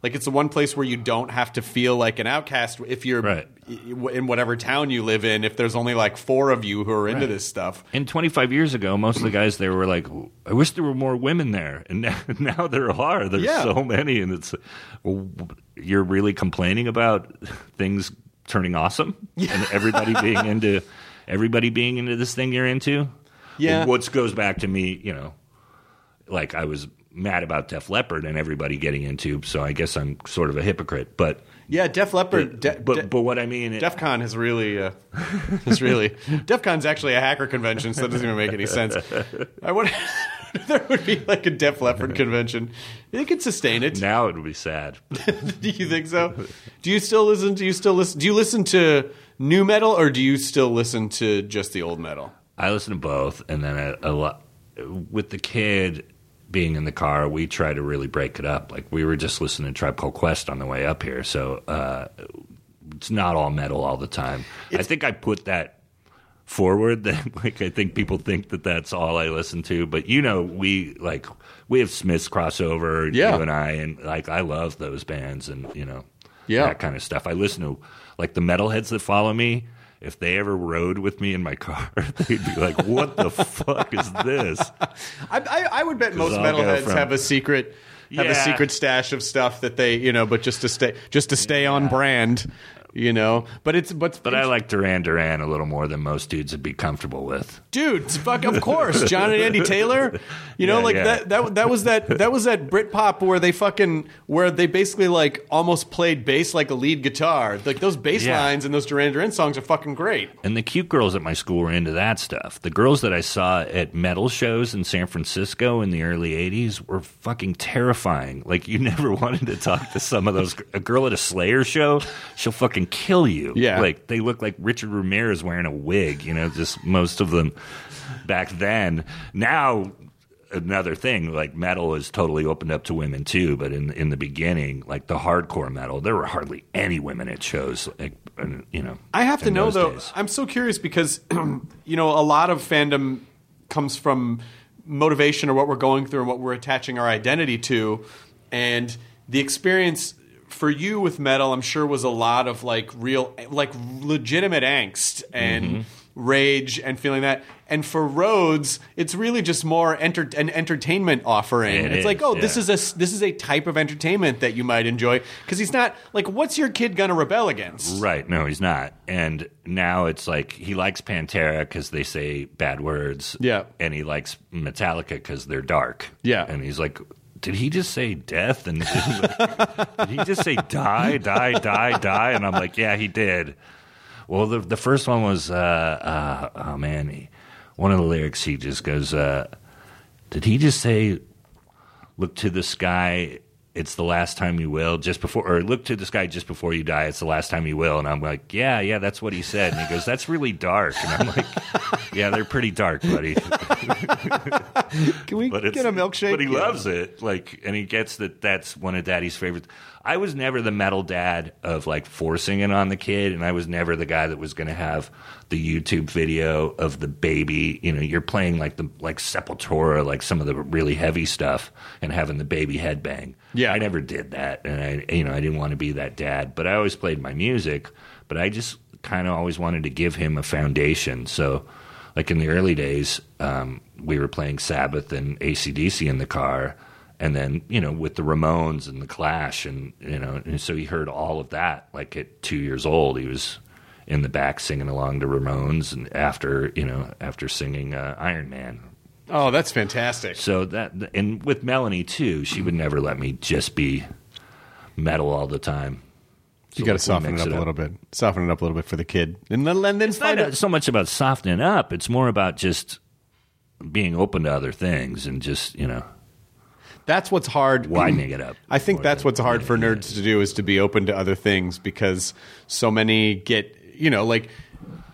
Like it's the one place where you don't have to feel like an outcast if you're Right. in whatever town you live in. If there's only like four of you who are into Right. this stuff, And 25 years ago, most of the guys there were like, "I wish there were more women there," and now, now there are. There's Yeah. so many, and it's you're really complaining about things turning awesome and everybody being into everybody being into this thing you're into. Yeah. Which goes back to me, you know, like I was mad about Def Leppard and everybody getting into, so I guess I'm sort of a hypocrite. But yeah, Def Leppard, but De- but, but what I mean, DEF CON has really, uh, has really, DEF CON's actually a hacker convention, so that doesn't even make any sense. I would, there would be like a Def Leppard convention. They could sustain it. now it would be sad. Do you think so? Do you still listen? Do you still listen? Do you listen to new metal or do you still listen to just the old metal? I listen to both, and then a, a lot with the kid being in the car. We try to really break it up. Like we were just listening to Tribe Called Quest on the way up here, so uh, it's not all metal all the time. I think I put that forward. That like I think people think that that's all I listen to, but you know, we like we have Smiths crossover, Yeah. you and I, and like I love those bands, and you know, Yeah. that kind of stuff. I listen to like the metalheads that follow me. If they ever rode with me in my car, they'd be like, "What the fuck is this?" I, I, I would bet most metalheads from- have a secret have a secret stash of stuff that they you know, but just to stay just to stay on brand, you know. But it's but But I like Duran Duran a little more than most dudes would be comfortable with. dude, fuck of course, John and Andy Taylor. You know, Yeah, like yeah. that that that was that that was that Britpop where they fucking where they basically like almost played bass like a lead guitar. Like those bass Yeah. lines and those Duran Duran songs are fucking great. And the cute girls at my school were into that stuff. The girls that I saw at metal shows in San Francisco in the early 80s were fucking terrifying. Like, you never wanted to talk to some of those. A girl at a Slayer show, she'll fucking kill you. Yeah. Like, they look like Richard Ramirez wearing a wig, you know, just most of them back then. Now, another thing. Like metal is totally opened up to women too, but in in the beginning, like the hardcore metal, there were hardly any women at shows. Like, you know, I have to know though. days. I'm so curious because you know a lot of fandom comes from motivation or what we're going through and what we're attaching our identity to, and the experience for you with metal, I'm sure, was a lot of like real, like legitimate angst and. Mm-hmm. Rage and feeling that, and for Rhodes, it's really just more enter- an entertainment offering. It it's is, like, oh, this is a this is a type of entertainment that you might enjoy because he's not like, what's your kid gonna rebel against? Right. No, he's not. And now it's like he likes Pantera because they say bad words. Yeah. And he likes Metallica because they're dark. Yeah. And he's like, did he just say death? And did he just say die, die, die, die? And I'm like, yeah, he did. Well, the the first one was, uh, uh, oh man, he, one of the lyrics he just goes, uh, did he just say look to the sky it's the last time you will just before or look to the sky just before you die it's the last time you will. And i'm like yeah yeah that's what he said. And he goes that's really dark. And i'm like yeah they're pretty dark buddy. Can we get a milkshake? but he Yeah. loves it. Like and he gets that that's one of daddy's favorites i was never the metal dad of like forcing it on the kid and i was never the guy that was going to have the youtube video of the baby you know you're playing like the like sepultura like some of the really heavy stuff and having the baby headbang Yeah. i never did that and i you know i didn't want to be that dad but i always played my music but i just kind of always wanted to give him a foundation so like in the early days, um, we were playing Sabbath and ACDC in the car, and then you know with the Ramones and the Clash, and you know, and so he heard all of that. Like at two years old, he was in the back singing along to Ramones, and after you know after singing uh, Iron Man. Oh, that's fantastic. So that and with Melanie too, she would never let me just be metal all the time. You got to soften it up a little bit. Soften it up a little bit for the kid, and then, and then It's find not so much about softening up. It's more about just being open to other things and just you know That's what's hard. widening it up. I think that's what's hard for nerds to do is to be open to other things because so many get you know like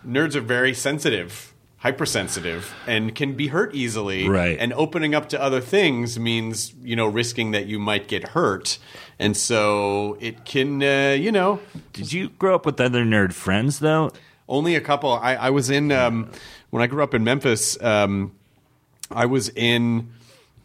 nerds are very sensitive, hypersensitive, and can be hurt easily. Right. And opening up to other things means you know risking that you might get hurt, and so it can uh, you know Did you grow up with other nerd friends though? Only a couple. I, I was in um, when I grew up in Memphis. Um, I was in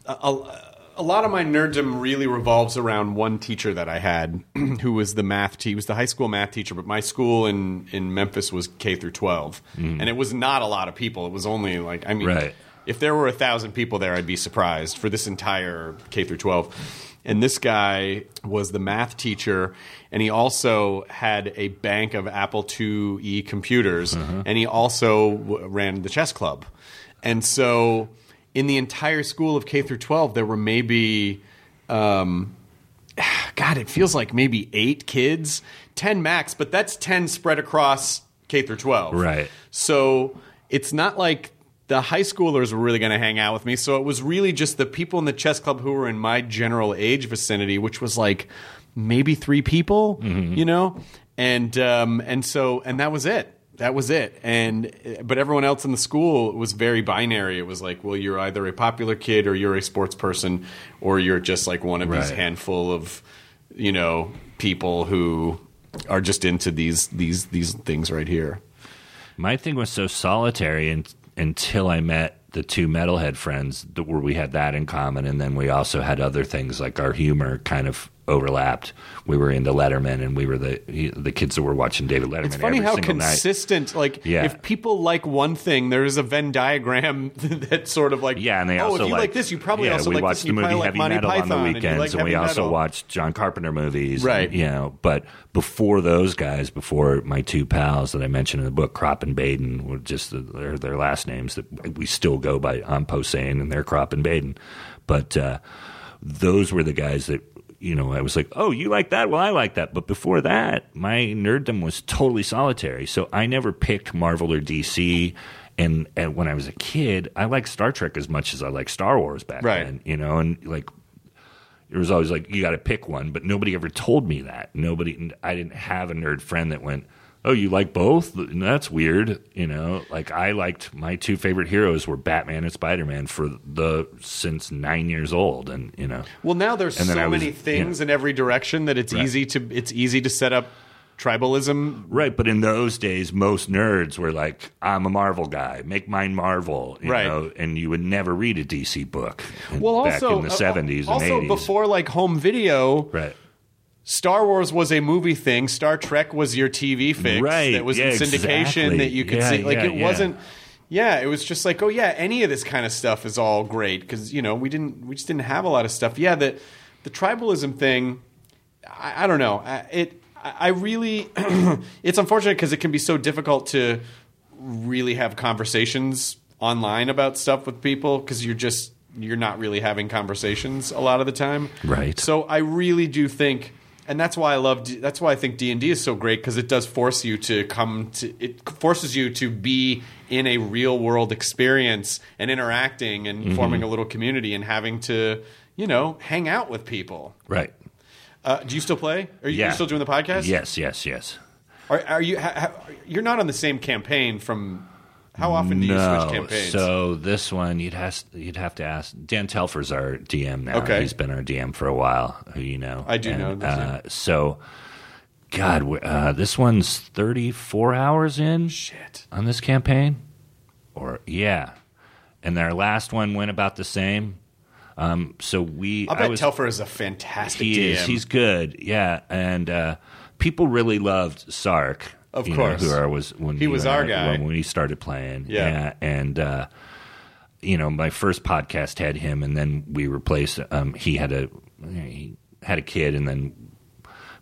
a, a, a lot of my nerddom really revolves around one teacher that I had, who was the math. Te- he was the high school math teacher, but my school in in Memphis was K through 12 mm. and it was not a lot of people. It was only like I mean, Right. if there were a thousand people there, I'd be surprised for this entire K through 12. And this guy was the math teacher, and he also had a bank of Apple IIe computers, uh-huh. and he also w- ran the chess club. And so, in the entire school of K through 12, there were maybe um, God, it feels like maybe eight kids, 10 max, but that's 10 spread across K through 12. Right. So it's not like the high schoolers were really going to hang out with me. So it was really just the people in the chess club who were in my general age vicinity, which was like maybe three people, you know? And, um, and so, and that was it. That was it. And, but everyone else in the school was very binary. It was like, well, you're either a popular kid or you're a sports person or you're just like one of these handful of, you know, people who are just into these, these, these things right here. My thing was so solitary and, until I met the two metalhead friends that where we had that in common, and then we also had other things like our humor kind of overlapped. We were into Letterman, and we were the the kids that were watching David Letterman. It's funny how single night. consistent, like, Yeah. if people like one thing, there's a Venn diagram that sort of like, Yeah, and they oh, also if you like, this, you probably yeah, also we like watched this, the you movie Heavy like Monty Metal Python, on the and, weekends, like and, we heavy also metal. watched John Carpenter movies, Right. And, you know, but before those guys, before my two pals that I mentioned in the book, Crop and Baden, were just the, their their last names that we still go by. I'm Posehn, and they're Crop and Baden, but uh, those were the guys that. You know, I was like, "Oh, you like that? Well, I like that." But before that, my nerddom was totally solitary. So I never picked Marvel or DC. And, and when I was a kid, I liked Star Trek as much as I liked Star Wars back Right. then. You know, and like it was always like you got to pick one, but nobody ever told me that. Nobody, I didn't have a nerd friend that went, oh, you like both? That's weird. You know, like I liked my two favorite heroes were Batman and Spider Man for the since nine years old, and you know, Well, now there's And so was- many things yeah. in every direction that it's Right. easy to it's easy to set up tribalism. right. But in those days, most nerds were like, I'm a Marvel guy, make mine Marvel, you Right. know, and you would never read a DC book. Well, back also in the uh, seventies and also eighties, before like home video, right? Star Wars was a movie thing. Star Trek was your TV fix Right. that was Yeah, in syndication exactly. that you could Yeah, see. Like yeah, it wasn't. Yeah, it was just like, oh yeah, any of this kind of stuff is all great because you know we didn't we just didn't have a lot of stuff. Yeah, the the tribalism thing. I, I don't know. I, it I I really it's unfortunate because it can be so difficult to really have conversations online about stuff with people because you're just you're not really having conversations a lot of the time. Right. So I really do think and that's why I love D- that's why I think D&D is so great because it does force you to come to it forces you to be in a real world experience and interacting and forming a little community and having to, you know, hang out with people. Right. Uh, do you still play? Are you, Yeah. you still doing the podcast? Yes, yes, yes. Are, are you? Ha, ha, you're not on the same campaign from. How often do you no. switch campaigns? So this one you'd have you'd have to ask Dan Telfer's our DM now. Okay. he's been our DM for a while. Who you know? I do And, know this, Uh, so, God, uh, this one's thirty four hours in Shit. on this campaign, or yeah, and our last one went about the same. Um, so we, I bet was, Telfer is a fantastic he DM. is. He's good. Yeah, and uh, people really loved Sark. Of know, course. who I was when He was our I- guy. when we started playing. Yeah. and uh, you know, my first podcast had him, and then we replaced. Um, he had a he had a kid, and then.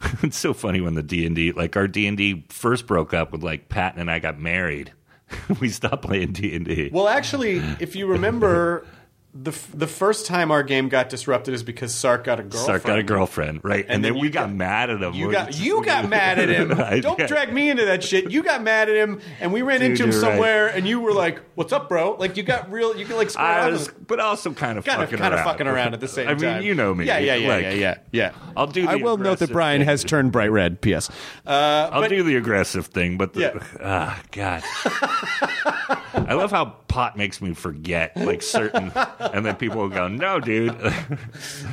it's so funny when the D and D, like our D and D, first broke up with like Patton and I got married. we stopped playing D and D. well, actually, if you remember, the f- the first time our game got disrupted is because Sark got a girlfriend. Sark got a girlfriend, right? And, then then, we got, got- mad at him. You got just- you got mad at him. Don't yeah. drag me into that shit. You got mad at him, and we ran Dude, into him you're right. somewhere, and you were like, "What's up, bro?" Like you got real. You can like square I was, but also kind of kind of fucking kind of around. fucking around at the same I mean, you know me. Yeah, yeah, yeah, Like, yeah, yeah, yeah. I'll do. The I will note that Brian thing. has turned bright red. P.S. Uh, I'll but- do the aggressive thing, but the, Yeah. ah, God. I love how pot makes me forget like certain, and then people will go, "No, dude,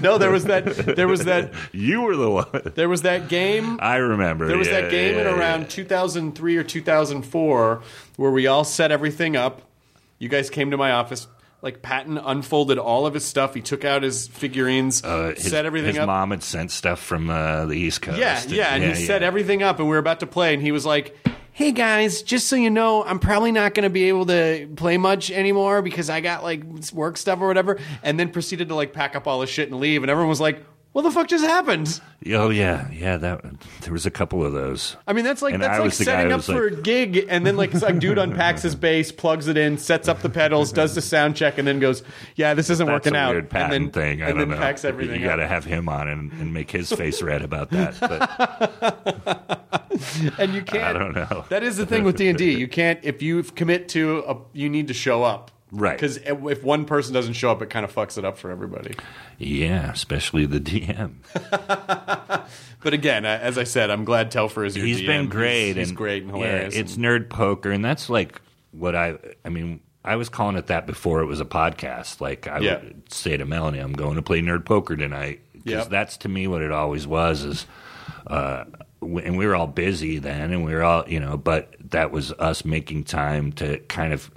no, there was that. There was that. you were the one." There was that game. I remember. There was yeah, that game in yeah, around yeah. 2003 or 2004 where we all set everything up. You guys came to my office. Like Patton unfolded all of his stuff. He took out his figurines, Uh, his, set everything his up. mom had sent stuff from uh, the East Coast. Yeah, yeah, and he set everything up, and we were about to play, and he was like, "Hey guys, just so you know, I'm probably not going to be able to play much anymore because I got like work stuff or whatever." And then proceeded to like pack up all his shit and leave, and everyone was like, "What the fuck just happened?" Oh yeah, yeah. That there was a couple of those. I mean, that's like And that's I like was the guy setting up for like- a gig, and then like some dude unpacks his bass, plugs it in, sets up the pedals, does the sound check, and then goes, "Yeah, this isn't That's working a out." weird and Patton then thing. I and don't then know. packs everything. You got to have him on and, and make his face red about that. But and you can't. I don't know. That is the thing with D and D. You can't if you commit to a. You need to show up, Right. Because if one person doesn't show up, it kind of fucks it up for everybody. yeah, especially the DM. But again, as I said, I'm glad Telfer is your He's DM. been great. He's, he's and, great and yeah, hilarious. it's nerd poker, and that's like what I. I mean, I was calling it that before it was a podcast. Like I Yeah. would say to Melanie, "I'm going to play nerd poker tonight," because Yep. that's to me what it always was. Is uh, and we were all busy then, and we were all you know, but that was us making time to kind of.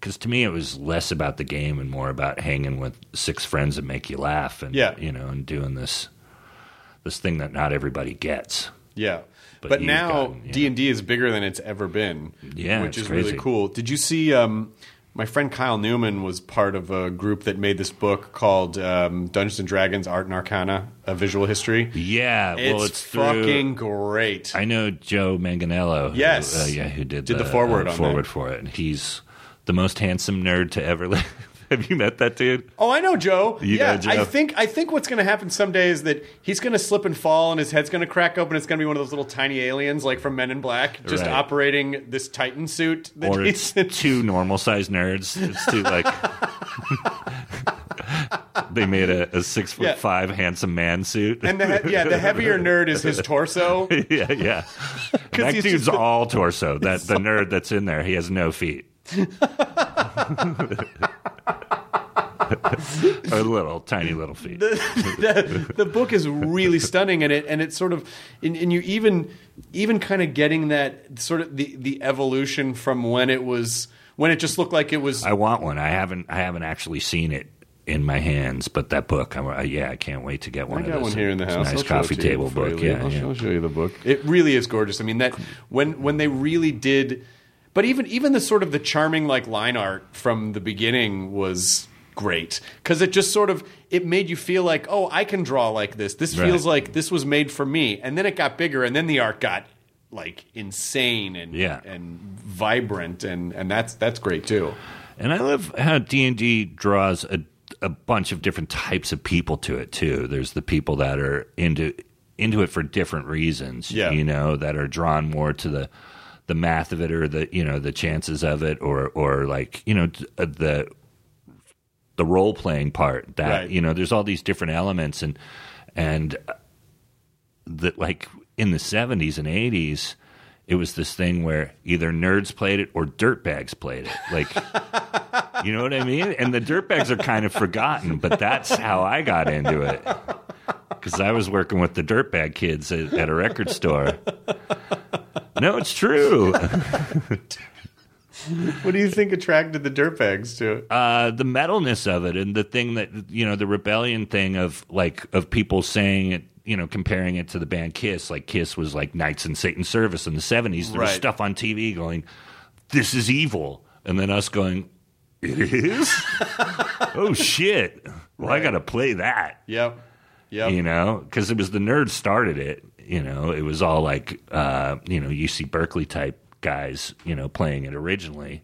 Because to me, it was less about the game and more about hanging with six friends that make you laugh, and Yeah. you know, and doing this this thing that not everybody gets. Yeah. But But, now. D and D is bigger than it's ever been. Yeah, which is crazy. really cool. Did you see? Um, my friend Kyle Newman was part of a group that made this book called um, Dungeons and Dragons: Art and Arcana: A Visual History. Yeah, well, it's, it's through, fucking great. I know Joe Manganiello. who, Yes. uh, yeah, who did Did the, the foreword uh, on forward that. for it. And he's the most handsome nerd to ever live. Have you met that dude? Oh, I know, Joe. You yeah, know Joe? I think I think what's going to happen someday is that he's going to slip and fall, and his head's going to crack open. It's going to be one of those little tiny aliens, like from Men in Black, just Right. operating this Titan suit. That Or it's two normal sized nerds. It's two like they made a, a six foot Yeah. five handsome man suit. and the he- yeah, the heavier nerd is his torso. yeah, yeah. that he's dude's just all torso. That the nerd that's in there, he has no feet. or little, tiny little feet. the, the book is really stunning and it and it's sort of and, and you even even kind of getting that sort of the the evolution from when it was when it just looked like it was I want one. I haven't. I haven't actually seen it in my hands, but that book, I'm, uh, yeah, I can't wait to get one I of got those. one here in the house. Nice coffee table book. Yeah, I'll, yeah. I'll show you the book. It really is gorgeous. I mean that when when they really did, but even even the sort of the charming like line art from the beginning was great because it just sort of it made you feel like oh I can draw like this. This Right. feels like this was made for me. And then it got bigger, and then the art got like insane and Yeah. and vibrant, and and that's that's great too. And I love how D and D draws a a bunch of different types of people to it too. There's the people that are into into it for different reasons. Yeah. you know, that are drawn more to the the math of it or the you know the chances of it or or like you know uh, the the role playing part that Right. you know there's all these different elements and and uh, that like in the 70s and 80s it was this thing where either nerds played it or dirtbags played it. Like you know what i mean? And the dirtbags are kind of forgotten but that's how i got into it. Because i was working with the dirtbag kids at, at a record store. No it's true What do you think attracted the dirtbags to it? uh, the metalness of it and the thing that you know the rebellion thing of like of people saying it you know comparing it to the band kiss. Like kiss was like knights in satan's service in the 70s there was Right. stuff on tv going this is evil. And then us going it is? Oh shit. Well i gotta play that. Yep. Yep. you know? Because it was the nerds started it you know? It was all like uh, you know uc berkeley type guys you know playing it originally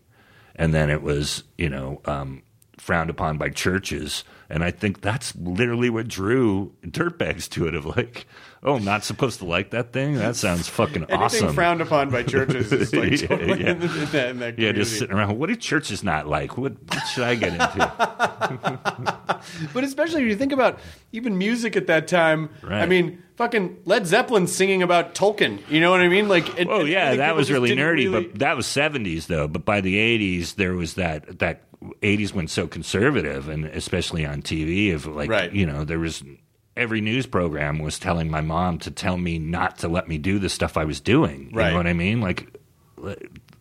and then it was you know um, frowned upon by churches and i think that's literally what drew dirtbags to it of like oh i'm not supposed to like that thing that sounds fucking Anything awesome frowned upon by churches is like Yeah, totally yeah. in, the, in, that, in that yeah just sitting around what do churches not like what, what should i get into But especially if you think about even music at that time. Right. I mean, fucking Led Zeppelin singing about Tolkien. You know what I mean? Like, and- Oh yeah, that was really nerdy, really- but that was seventies though. But by the eighties, there was that that eighties went so conservative, and especially on TV, of like Right. you know there was every news program was telling my mom to tell me not to let me do the stuff I was doing. You Right. know what I mean? Like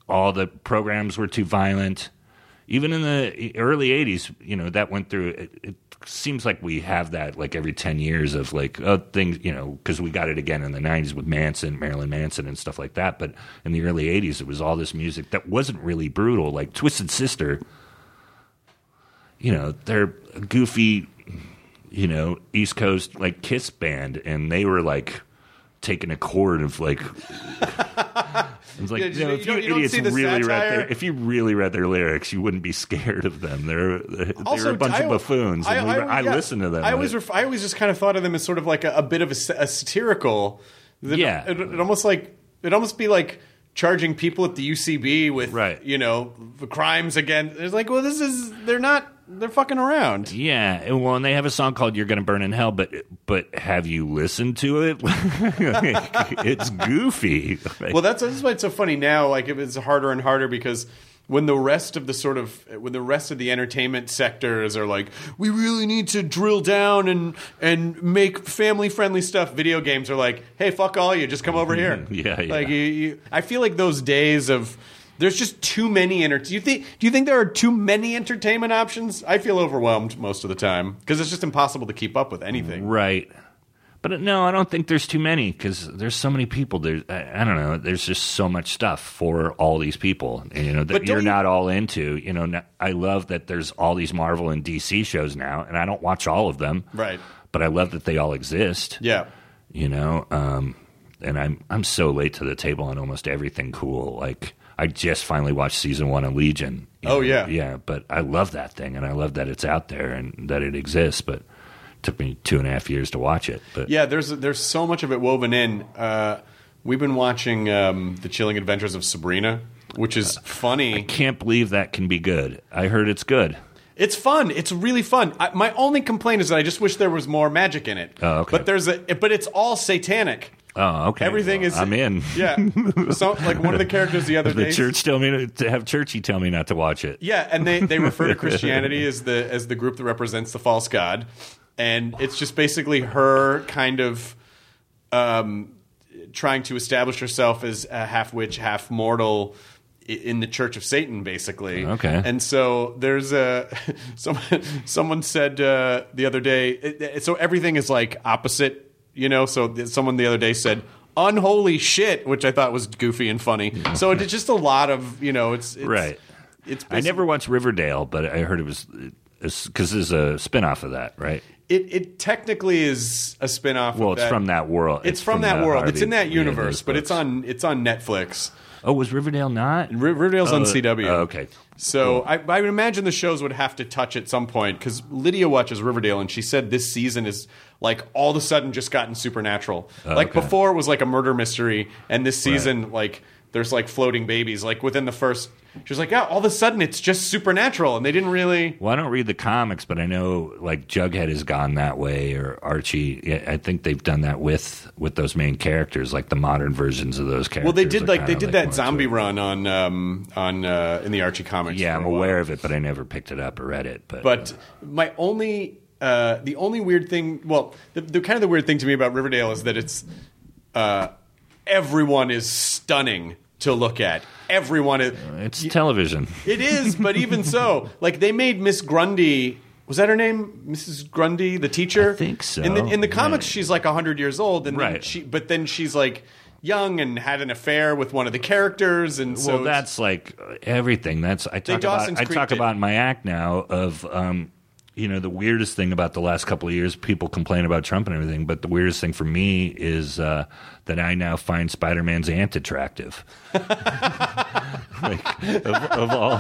all the programs were too violent. Even in the early '80s, you know that went through. It, it seems like we have that like every ten years of like uh, things, you know, because we got it again in the '90s with Manson, Marilyn Manson, and stuff like that. But in the early '80s, it was all this music that wasn't really brutal, like Twisted Sister. You know, they're goofy, you know, East Coast like Kiss band, and they were like taking a chord of like. It's like Yeah, you know, if don't- you, you idiots really read their, if you really read their lyrics, you wouldn't be scared of them. They're they're Also, a bunch I- of buffoons. I, I, yeah, listen to them. I always, ref- I always just kind of thought of them as sort of like a, a bit of a, a satirical. that- Yeah. it, it almost like it almost be like charging people at the UCB with, Right. you know, the crimes again. It's like, well, this is they're not they're fucking around. Yeah, and well, and they have a song called "You're Gonna Burn in Hell," but but have you listened to it? it's goofy. Well, that's that's why it's so funny now. Like it was harder and harder because when the rest of the sort of when the rest of the entertainment sectors are like, we really need to drill down and and make family friendly stuff. Video games are like, hey, fuck all you, just come over here. Yeah, yeah. Like you, you, I feel like those days of. There's just too many enter. Do you think? Do you think there are too many entertainment options? I feel overwhelmed most of the time because it's just impossible to keep up with anything. Right. But uh, no, I don't think there's too many because there's so many people. There's I, I don't know. There's just so much stuff for all these people. You know that you're you- not all into. You know, I love that there's all these Marvel and DC shows now, and I don't watch all of them. Right. But I love that they all exist. Yeah. You know, um, and I'm I'm so late to the table on almost everything cool. Like I just finally watched season one of Legion. Oh, know? yeah. yeah. But I love that thing, and I love that it's out there and that it exists. But it took me two and a half years to watch it. But Yeah, there's there's so much of it woven in. Uh, we've been watching um, the Chilling Adventures of Sabrina, which is funny. I can't believe that can be good. I heard it's good. It's fun. It's really fun. I, my only complaint is that I just wish there was more magic in it. Oh, okay. But there's a but it's all satanic. Oh, okay. Everything Well, is. I'm in. Yeah. So, like one of the characters the other The day. church tell me to, have churchy tell me not to watch it. Yeah, and they, they refer to Christianity as the as the group that represents the false god, and it's just basically her kind of um, trying to establish herself as a half witch, half mortal in the Church of Satan, basically. Okay. and so there's a someone someone said uh, the other day. it- it- so everything is like opposite, you know. So th- someone the other day said. Unholy shit, which I thought was goofy and funny. So it's just a lot of you know. It's, it's Right. It's I never watched Riverdale, but I heard it was because there's a spin off of that, right? It it technically is a spin-off Well, of it's that. from that world. It's, from, that the world. It's in that universe, but it's on it's on Netflix. Oh, was Riverdale not? R- Riverdale's oh, on Oh, CW. oh, okay. So I, I would imagine the shows would have to touch at some point because Lydia watches Riverdale and she said this season is like all of a sudden just gotten supernatural. Oh, like okay. before it was like a murder mystery, and this season like there's like floating babies. Like within the first, she was like, yeah, all of a sudden it's just supernatural, and they didn't really. Well, I don't read the comics, but I know like Jughead has gone that way, or Archie. I think they've done that with with those main characters, like the modern versions of those characters. Well, they did like they did that zombie run on um, on uh, in the Archie comics. Yeah, I'm aware of it, but I never picked it up or read it. But But my only, uh, the only weird thing, well, the, the kind of the weird thing to me about Riverdale is that it's, uh, everyone is stunning to look at. Everyone is. it's television. It is, but even so, like they made Miss Grundy. Was that her name, Mrs. Grundy, the teacher? I think so. In the in the comics, she's like hundred years old, and then Right. she, but then she's like young and had an affair with one of the characters, and so well, that's like uh, everything. That's I talk Dawson's about. I Creek talk did- about in my act now of um, you know the weirdest thing about the last couple of years. People complain about Trump and everything, but the weirdest thing for me is uh, that I now find Spider Man's aunt attractive. like, of, of all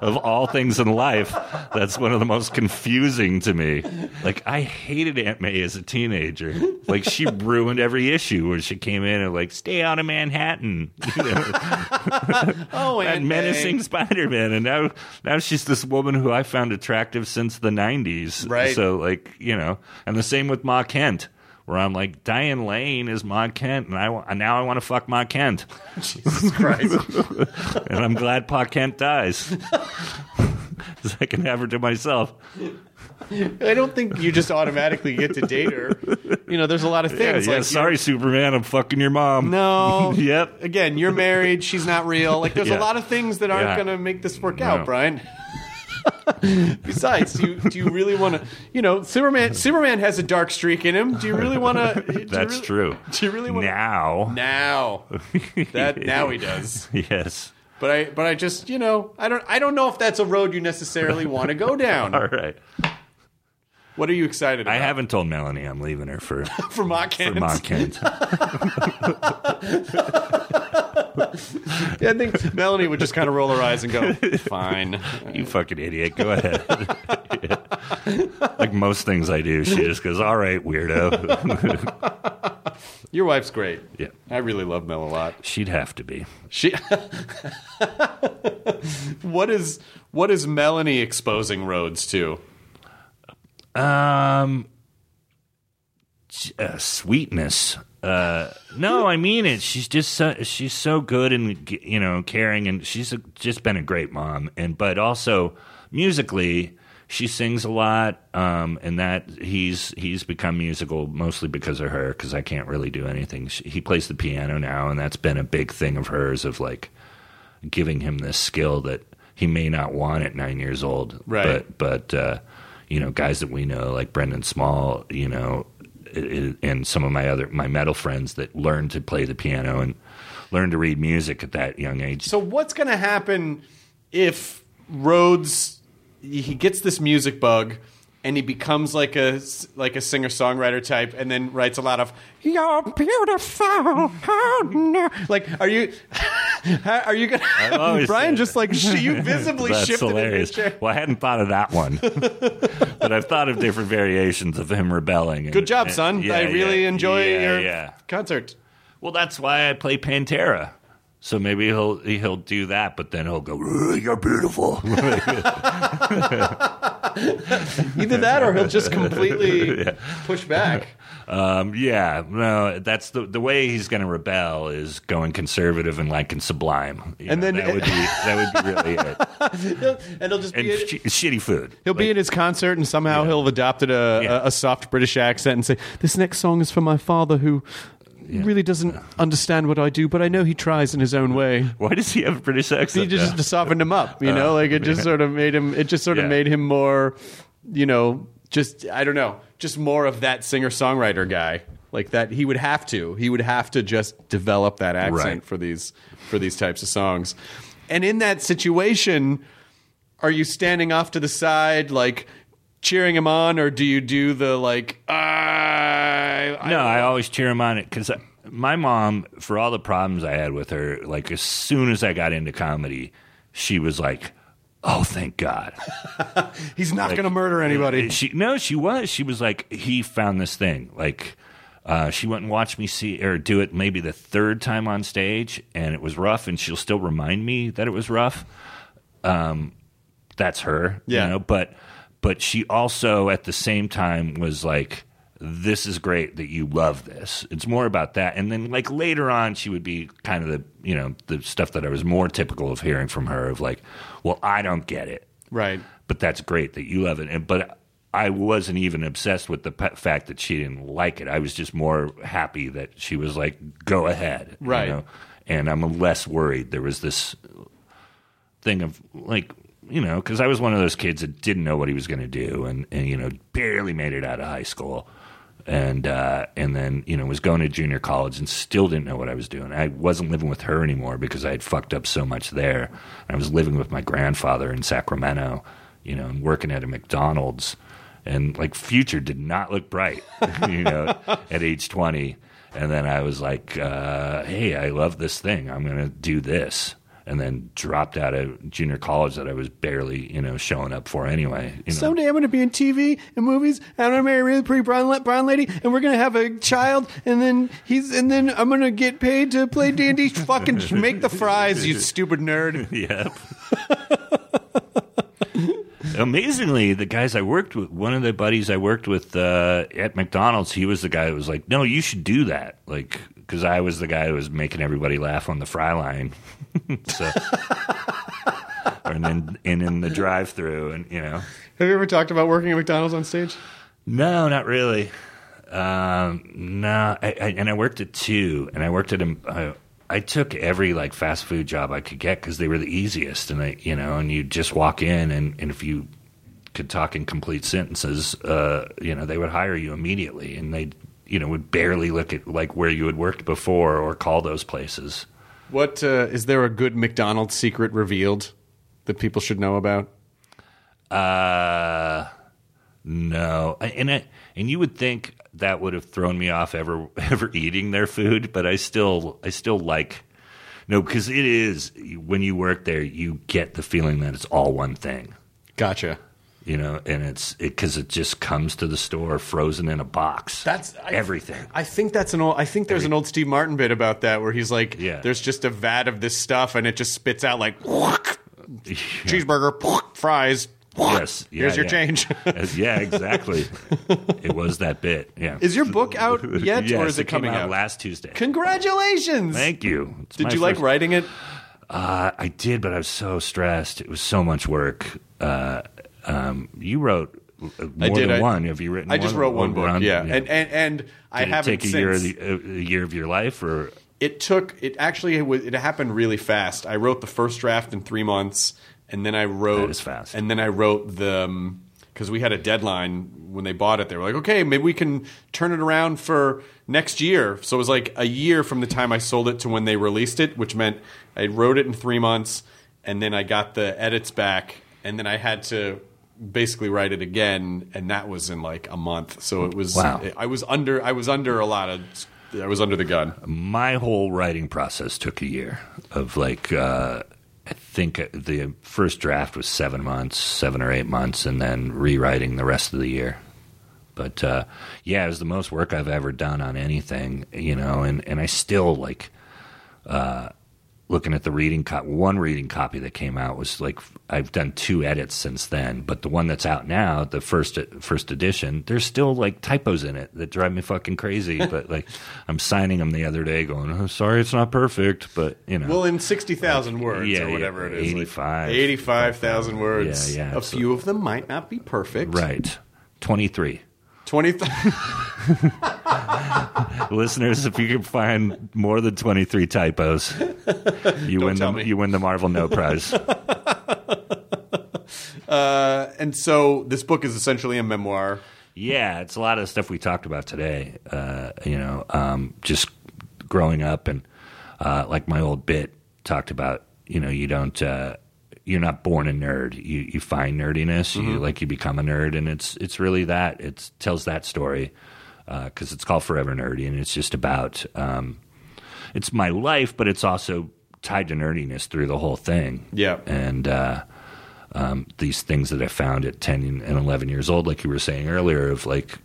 of all things in life, that's one of the most confusing to me. Like I hated Aunt May as a teenager. Like she ruined every issue where she came in and like stay out of Manhattan. You know? oh, Aunt May. menacing Spider-Man, and now now she's this woman who I found attractive since the '90s. Right. So like you know, and the same with Ma Kent, where I'm like Diane Lane is Ma Kent, and I and now I want to fuck Ma Kent, Jesus Christ. and I'm glad Pa Kent dies. 'Cause I can have her to myself. I don't think you just automatically get to date her. You know, there's a lot of things. yeah, like sorry, Superman, I'm fucking your mom. No. Yep. Again, you're married. She's not real. Like, there's Yeah. a lot of things that aren't Yeah. going to make this work No. out, Brian. Besides, do you, do you really want to? You know, Superman. Superman has a dark streak in him. Do you really want to? That's true. Do you really want to Now, now? That now he does. yes. But I, but I just, you know, I don't, I don't know if that's a road you necessarily want to go down. All right. What are you excited about? I haven't told Melanie I'm leaving her for for Mock for Hands. Ma Kent. Yeah, I think Melanie would just kind of roll her eyes and go, "Fine." You fucking idiot. Go ahead. like most things I do, she just goes, all right, weirdo. Your wife's great. yeah. I really love Mel a lot. She'd have to be. She. what is what is Melanie exposing Rhodes to? Um, uh, sweetness. Uh, no, I mean it. She's just so, she's so good and you know caring, and she's a, just been a great mom. And but also musically, she sings a lot. Um, and that he's he's become musical mostly because of her. Because I can't really do anything. She, he plays the piano now, and that's been a big thing of hers of like giving him this skill that he may not want at nine years old. Right. But but uh, you know, guys that we know like Brendan Small, you know, and some of my other my metal friends that learned to play the piano and learned to read music at that young age. So what's going to happen if Rhodes he gets this music bug and he becomes like a like a singer songwriter type and then writes a lot of "You're beautiful." Oh no! Like, are you are you gonna? Brian just like sh- you visibly That's shifted in his hilarious. chair. Well, I hadn't thought of that one, but I've thought of different variations of him rebelling. and- Good job, and- son. yeah, I really yeah, enjoy yeah, your concert. Well, that's why I play Pantera. So maybe he'll he'll do that, but then he'll go, "You're beautiful." Either that or he'll just completely push back. Um, yeah, no, that's the the way he's going to rebel is going conservative and liking Sublime, You And know, then- that would be that would be really it. and he'll just And be in- sh- shitty food. He'll be Like, in his concert, and somehow he'll have adopted a, Yeah. a, a soft British accent and say, "This next song is for my father, who really doesn't understand what I do, but I know he tries in his own way." Why does he have a British accent? He just now? softened him up, you know, Uh, like it just yeah. sort of made him. It just sort of made him more, you know, just I don't know, just more of that singer songwriter guy. Like that, he would have to. He would have to just develop that accent Right. for these for these types of songs. And in that situation, are you standing off to the side, like cheering him on, or do you do the like? I, I No, I always cheer him on it because my mom, for all the problems I had with her, like as soon as I got into comedy, she was like, "Oh, thank God." he's not Like, going to murder anybody. She no, she was. She was like, he found this thing. Like, uh, she went and watched me see or do it maybe the third time on stage, and it was rough. And she'll still remind me that it was rough. Um, that's her, Yeah. You know, but but she also at the same time was like. This is great that you love this. It's more about that. And then like later on she would be kind of the you know, the stuff that I was more typical of hearing from her of like, well, I don't get it right. but that's great that you love it. And but I wasn't even obsessed with the pe- fact that she didn't like it. I was just more happy that she was like, "Go ahead," you Right. know? And I'm less worried. There was this thing of like. You know, because I was one of those kids that didn't know what he was going to do, and, and you know, barely made it out of high school, and uh, and then you know was going to junior college and still didn't know what I was doing. I wasn't living with her anymore because I had fucked up so much there. I was living with my grandfather in Sacramento, you know, and working at a McDonald's, and like future did not look bright, you know, at age twenty. And then I was like, uh, "Hey, I love this thing. I'm going to do this." And then dropped out of junior college that I was barely, you know, showing up for anyway. You know? Someday I'm going to be in TV and movies, and I'm going to marry a really pretty brown, la- brown lady, and we're going to have a child, and then he's, and then I'm going to get paid to play D and D. Fucking make the fries, you stupid nerd. Yep. Amazingly, the guys I worked with, one of the buddies I worked with uh, at McDonald's, he was the guy that was like, "No, you should do that." Like, because I was the guy who was making everybody laugh on the fry line, so, and then and in the drive-through, and you know, Have you ever talked about working at McDonald's on stage? no, not really. Um, no, I, I, and I worked at two, and I worked at a. I, took every like fast food job I could get because they were the easiest, and I, you know, and you just walk in, and, and if you could talk in complete sentences, uh, you know, they would hire you immediately, and they, you know, would barely look at like where you had worked before or call those places. What uh, is there a good McDonald's secret revealed that people should know about? Uh, no, and I, and you would think that would have thrown me off ever ever eating their food, but I still I still like no because it is when you work there you get the feeling that it's all one thing, Gotcha. you know, and it's because it, just comes to the store frozen in a box. That's I, everything. I think that's an old. I think there's an old Steve Martin bit about that where he's like, Yeah. "There's just a vat of this stuff, and it just spits out like cheeseburger, fries. Yes, yeah, Here's your yeah. change." Uh, yeah, exactly. it was that bit. Yeah. Is your book out yet, Yes, or is it, came coming out? last Tuesday? Congratulations! Thank you. It's Did you like writing it? Uh, I did, but I was so stressed. It was so much work. Uh, um, you wrote uh, more I did. than I, one. Have you written? I just one? wrote one Or book. around- yeah, and and and I Did it haven't take a since. year, of the, a, a year of your life, or it took it actually it, was, it happened really fast. I wrote the first draft in three months, and then I wrote That is fast. And then I wrote the because we had a deadline when they bought it. They were like, okay, maybe we can turn it around for next year. So it was like a year from the time I sold it to when they released it, which meant I wrote it in three months, and then I got the edits back, and then I had to basically write it again, and that was in like a month. So it was Wow. I was under I was under a lot of I was under the gun. my whole writing process took a year of like uh, I think the first draft was seven months, seven or eight months, and then rewriting the rest of the year. But uh, yeah, it was the most work I've ever done on anything, you know, and, and I still like uh, looking at the reading copy. One reading copy that came out was like I've done two edits since then, but the one that's out now, the first first edition, there's still like typos in it that drive me fucking crazy. but like I'm signing them the other day, going, oh, "Sorry, it's not perfect," but you know, Well, in 60,000 words yeah, or yeah, whatever it is. like 85. 85,000 words. Yeah, yeah, A few of them might not be perfect. right, twenty three. 20 th- Listeners, if you can find more than 23 typos, you win the me. you win the Marvel No Prize. uh, and so this book is essentially a memoir. Yeah, it's a lot of stuff we talked about today. Uh, you know, um, just growing up and uh, like my old bit talked about. You know, you don't. Uh, you're not born a nerd. You you find nerdiness. You like you become a nerd, and it's it's really that. It tells that story because it's called Forever Nerdy, and it's just about. Um, it's my life, but it's also tied to nerdiness through the whole thing. Yeah. and. Uh, um, these things that I found at 10 and 11 years old, like you were saying earlier, of like,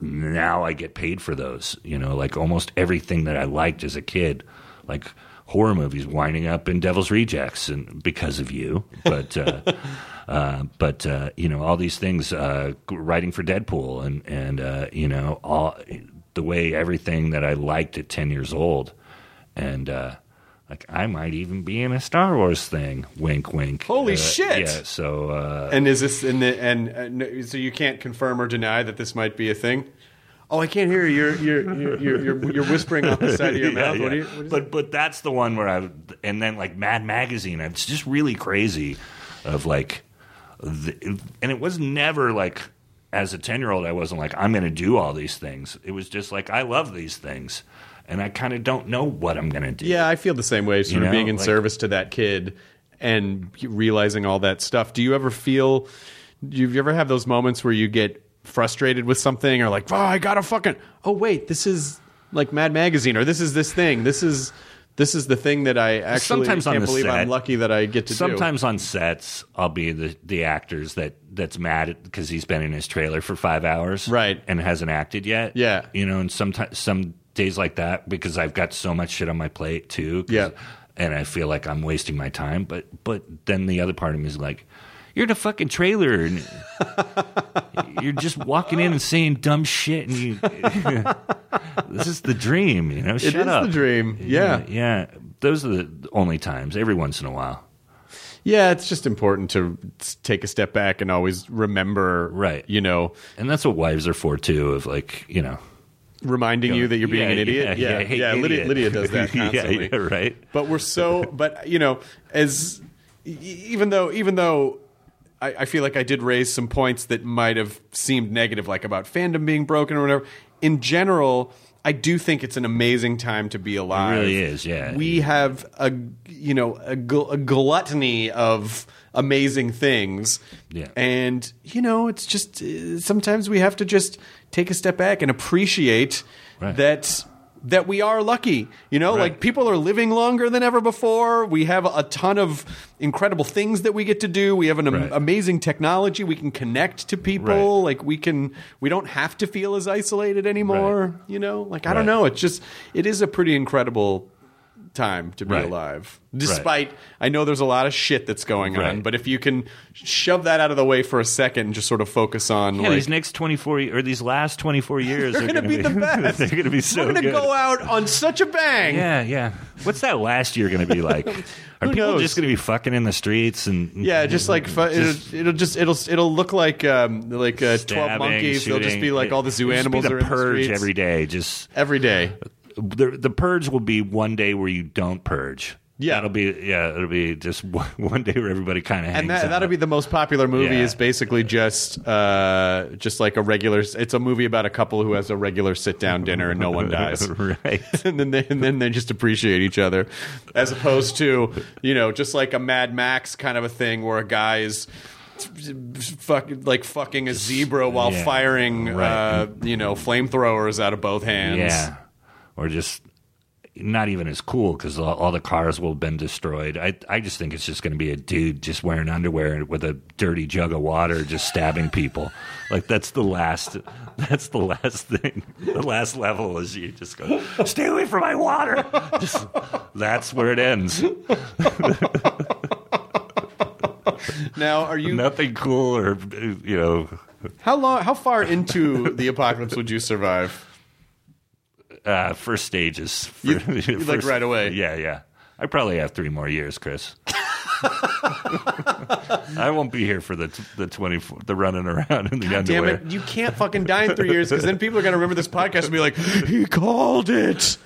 now I get paid for those. You know, like almost everything that I liked as a kid, like horror movies, winding up in Devil's Rejects, and because of you. But, uh, uh, but uh, you know, all these things, uh, writing for Deadpool, and and uh, you know, all the way everything that I liked at 10 years old, and. Uh, like I might even be in a Star Wars thing. Wink, wink. Holy shit! Yeah. So uh, And is this in the and uh, so you can't confirm or deny that this might be a thing? Oh, I can't hear you. You're you're you're you're, you're, you're whispering off the side of your Yeah, mouth. What yeah. do you? What is but but that's the one where I and then like Mad Magazine. It's just really crazy, of like, the, and it was never like as a ten year old I wasn't like I'm going to do all these things. It was just like I love these things, and I kind of don't know what I'm going to do. Yeah, I feel the same way. Sort You of know, being in like- service to that kid and realizing all that stuff. Do you ever feel? Do you ever have those moments where you get frustrated with something, or like, oh, I gotta fucking. Oh wait, this is like Mad Magazine, or this is this thing. This is this is the thing that I actually Sometimes on can't the believe set. I'm lucky that I get to do. Sometimes on sets, I'll be the the actors that that's mad because he's been in his trailer for five hours, Right. and hasn't acted yet. Yeah. you know, and sometimes some days like that because I've got so much shit on my plate too. Yeah. and I feel like I'm wasting my time. But but then the other part of me is like. You're the fucking trailer, and you're just walking in and saying dumb shit, and you. this is the dream, you know. It Shut is up. the dream. Yeah. yeah. Those are the only times. Every once in a while, Yeah, it's just important to take a step back and always remember, Right. You know, and that's what wives are for too. Of like, you know, reminding you that you're being Yeah, an idiot. yeah, Yeah, yeah, hey, yeah. Lydia, idiot. Lydia does that Yeah, constantly. yeah, right. But we're so, but you know, as even though, even though. I, I feel like I did raise some points that might have seemed negative, like about fandom being broken or whatever. In general, I do think it's an amazing time to be alive. really is, yeah. we have a you know a, gl- a gluttony of amazing things Yeah. and you know it's just uh, sometimes we have to just take a step back and appreciate Right. that that we are lucky you know? Right. like people are living longer than ever before. We have a ton of incredible things that we get to do. We have an am- Right. amazing technology. We can connect to people. Right. like we can we don't have to feel as isolated anymore you know? Like i don't know. It's just it is a pretty incredible time to be Right. alive despite i know there's a lot of shit that's going on but if you can shove that out of the way for a second and just sort of focus on Yeah, like these next twenty four or these last twenty four years they're are going to be the best they're going to be so good. we're gonna good. go out on such a bang Yeah, yeah. What's that last year going to be like? Are people knows? just going to be fucking in the streets and Yeah, just like fu- Just it'll, it'll just it'll it'll look like um, like uh, twelve stabbing, monkeys. They'll just be like all the zoo animals be are the in the purge streets every day. Just every day. The the purge will be one day where you don't purge. Yeah. that'll be yeah. It'll be just one, one day where everybody kind of hangs And that, out. that'll be the most popular movie. Yeah. Is basically just uh, just like a regular. It's a movie about a couple who has a regular sit down dinner and no one dies. right. and then they, and then they just appreciate each other, as opposed to you know just like a Mad Max kind of a thing where a guy is fuck, like fucking a zebra while Yeah. firing Right. uh, you know flamethrowers out of both hands. Yeah, or just not even as cool because all, all the cars will have been destroyed. I I just think it's just going to be a dude just wearing underwear with a dirty jug of water, just stabbing people. Like that's the last. That's the last thing. The last level is you just go, stay away from my water. Just, that's where it ends. Now, are you Nothing cool or you know. how long? How far into the apocalypse would you survive? Uh, first stages. You- you like right away? Yeah, yeah. I probably have three more years, Chris. I won't be here for the t- the twenty the running around in the Damn underwear. it! You can't fucking die in three years because then people are going to remember this podcast and be like, "He called it.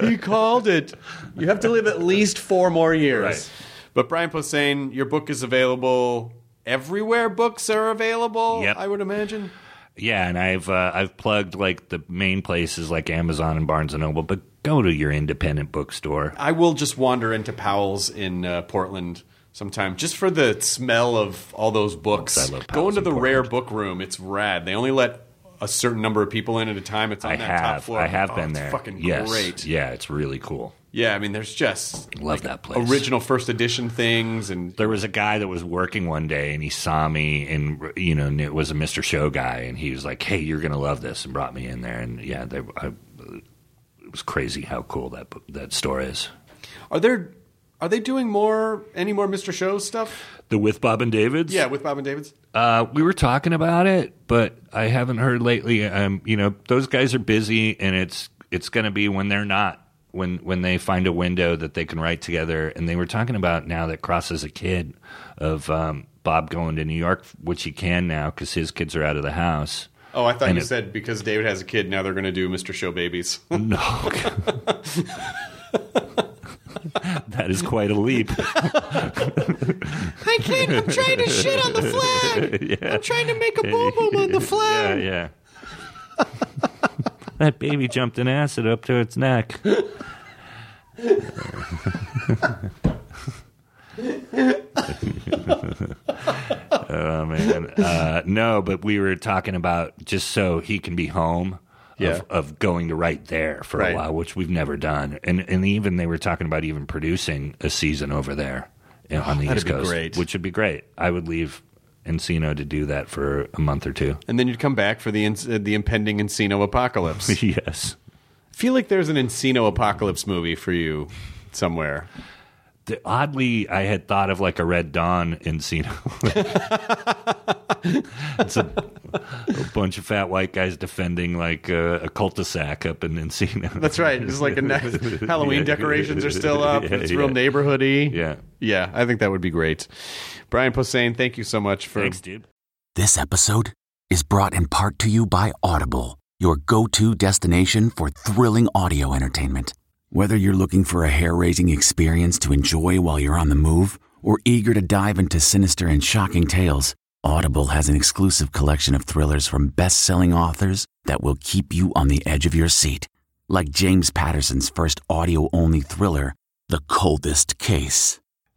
He called it." You have to live at least four more years. Right. But Brian Posehn, your book is available everywhere. Books are available. Yep. I would imagine. Yeah, and I've uh, I've plugged like the main places like Amazon and Barnes and Noble, but go to your independent bookstore. I will just wander into Powell's in uh, Portland sometime just for the smell of all those books. I love Go into in the rare book room. It's rad. They only let a certain number of people in at a time. It's on I that top have floor. I have Oh, been there. it's there. Fucking yes. great. Yeah, it's really cool. Yeah, I mean, there's just Love that place. original first edition things, and There was a guy that was working one day, and he saw me, and you know, and it was a Mr. Show guy, and he was like, "Hey, you're gonna love this," and brought me in there, and yeah, they, I, it was crazy how cool that that store is. are there are they doing more any more Mr. Show stuff? The with Bob and David's, Yeah, with Bob and David's. Uh, we were talking about it, but I haven't heard lately. Um, you know, those guys are busy, and it's it's going to be when they're not when when they find a window that they can write together. And they were talking about now that Cross is a kid of um, Bob going to New York, which he can now because his kids are out of the house. Oh, I thought And you it- said because David has a kid, now they're going to do Mr. Show babies. No. that is quite a leap. I can't. I'm trying to shit on the flag. I'm trying to make a boo boo on the Yeah, flag. yeah. That baby jumped in acid up to its neck. oh man, uh, no, but we were talking about just so he can be home. Yeah. Of, of going to right there for Right. a while, which we've never done, and and even they were talking about even producing a season over there you know, on the that'd East Coast, great. which would be great. I would leave Encino to do that for a month or two. And then you'd come back for the uh, the impending Encino apocalypse. yes. I feel like there's an Encino apocalypse movie for you somewhere. The- oddly, I had thought of like a Red Dawn Encino. it's a, a bunch of fat white guys defending like a, a cul-de-sac up in Encino. That's right. It's like a next Halloween Yeah. decorations are still up. Yeah, it's real yeah. neighborhoody. Yeah. Yeah, I think that would be great. Brian Posehn, thank you so much for Thanks, dude. This episode is brought in part to you by Audible, your go to destination for thrilling audio entertainment. Whether you're looking for a hair raising experience to enjoy while you're on the move or eager to dive into sinister and shocking tales, Audible has an exclusive collection of thrillers from best selling authors that will keep you on the edge of your seat. Like James Patterson's first audio only thriller, The Coldest Case.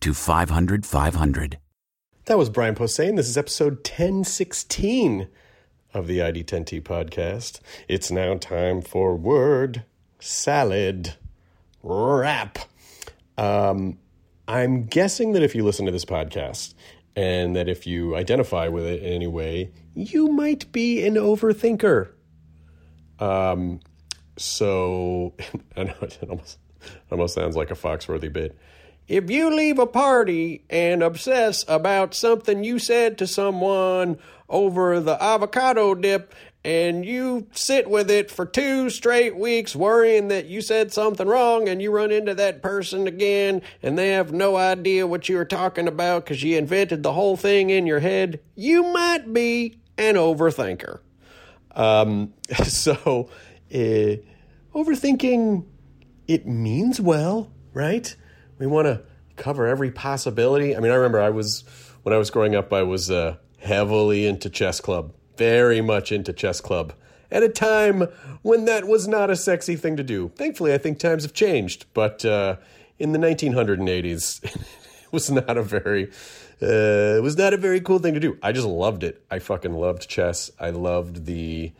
to 500 500. That was Brian Posehn. This is episode 1016 of the ID10T podcast. It's now time for word salad wrap. Um, I'm guessing that if you listen to this podcast and that if you identify with it in any way, you might be an overthinker. Um, so I know it almost almost sounds like a Foxworthy bit. If you leave a party and obsess about something you said to someone over the avocado dip and you sit with it for two straight weeks worrying that you said something wrong and you run into that person again and they have no idea what you were talking about because you invented the whole thing in your head, you might be an overthinker. Um, so, uh, overthinking, it means well, right? We want to cover every possibility. I mean, I remember I was when I was growing up, I was uh, heavily into chess club, very much into chess club. At a time when that was not a sexy thing to do. Thankfully, I think times have changed, but uh, in the 1980s, it was not a very uh, it was not a very cool thing to do. I just loved it. I fucking loved chess. I loved the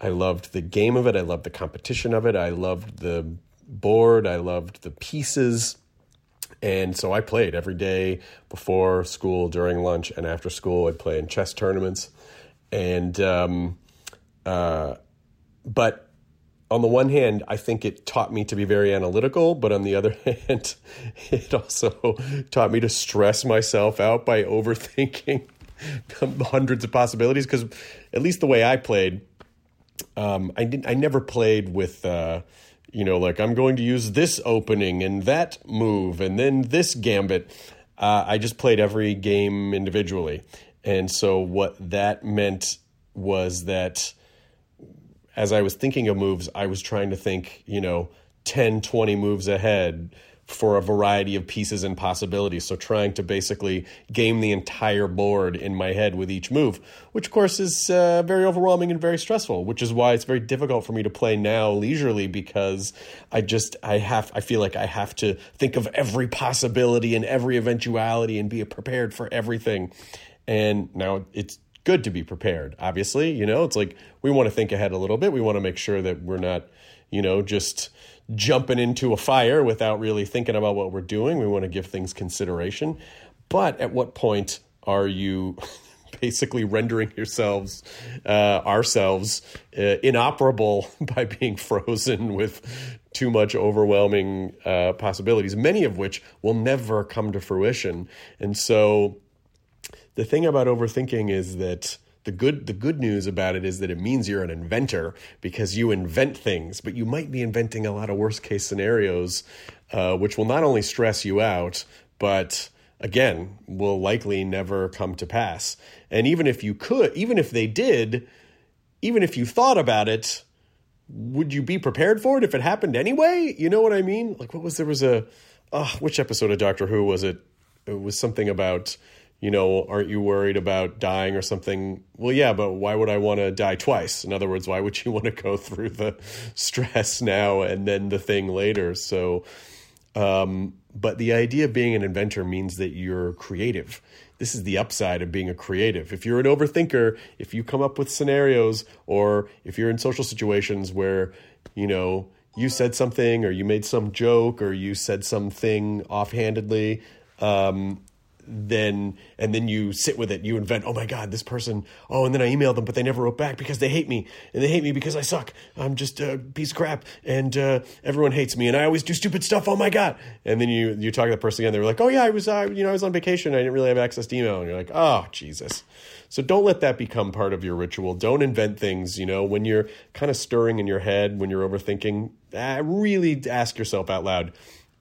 I loved the game of it. I loved the competition of it. I loved the board. I loved the pieces. And so I played every day before school, during lunch, and after school. I'd play in chess tournaments. And, um, uh, but on the one hand, I think it taught me to be very analytical, but on the other hand, it also taught me to stress myself out by overthinking hundreds of possibilities. Because at least the way I played, um, I didn't. I never played with, uh, you know, like I'm going to use this opening and that move and then this gambit. Uh, I just played every game individually, and so what that meant was that as I was thinking of moves, I was trying to think, you know, 10, 20 moves ahead for a variety of pieces and possibilities. So trying to basically game the entire board in my head with each move, which of course is uh, very overwhelming and very stressful, which is why it's very difficult for me to play now leisurely because I just I have I feel like I have to think of every possibility and every eventuality and be prepared for everything. And now it's good to be prepared. Obviously, you know, it's like we want to think ahead a little bit. We want to make sure that we're not, you know, just jumping into a fire without really thinking about what we're doing. We want to give things consideration. But at what point are you basically rendering yourselves, uh, ourselves, uh, inoperable by being frozen with too much overwhelming uh, possibilities, many of which will never come to fruition? And so the thing about overthinking is that the good the good news about it is that it means you're an inventor because you invent things, but you might be inventing a lot of worst case scenarios, uh, which will not only stress you out, but again will likely never come to pass. And even if you could, even if they did, even if you thought about it, would you be prepared for it if it happened anyway? You know what I mean? Like what was there was a uh, which episode of Doctor Who was it? It was something about you know, aren't you worried about dying or something? Well, yeah, but why would I want to die twice? In other words, why would you want to go through the stress now and then the thing later? So, um, but the idea of being an inventor means that you're creative. This is the upside of being a creative. If you're an overthinker, if you come up with scenarios, or if you're in social situations where, you know, you said something or you made some joke or you said something offhandedly, um, then and then you sit with it. You invent oh my god this person oh and then i emailed them but they never wrote back because they hate me and they hate me because i suck. I'm just a piece of crap and uh, everyone hates me and i always do stupid stuff. Oh my god. And then you you talk to the person again. They're like oh yeah i was uh, you know i was on vacation. I didn't really have access to email. And you're like oh jesus. So don't let that become part of your ritual. Don't invent things you know when you're kind of stirring in your head when you're overthinking uh, really ask yourself out loud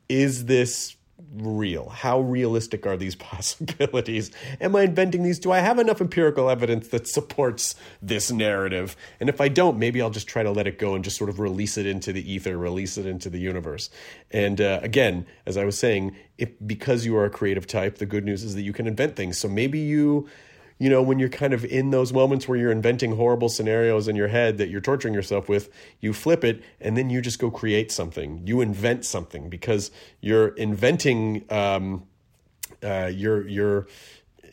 is this real? How realistic are these possibilities? Am I inventing these? Do I have enough empirical evidence that supports this narrative? And if I don't, maybe I'll just try to let it go and just sort of release it into the ether, release it into the universe. And uh, again, as I was saying, if because you are a creative type, the good news is that you can invent things. So maybe you you know, when you're kind of in those moments where you're inventing horrible scenarios in your head that you're torturing yourself with, you flip it and then you just go create something. You invent something because you're inventing, um, uh, you're, you're,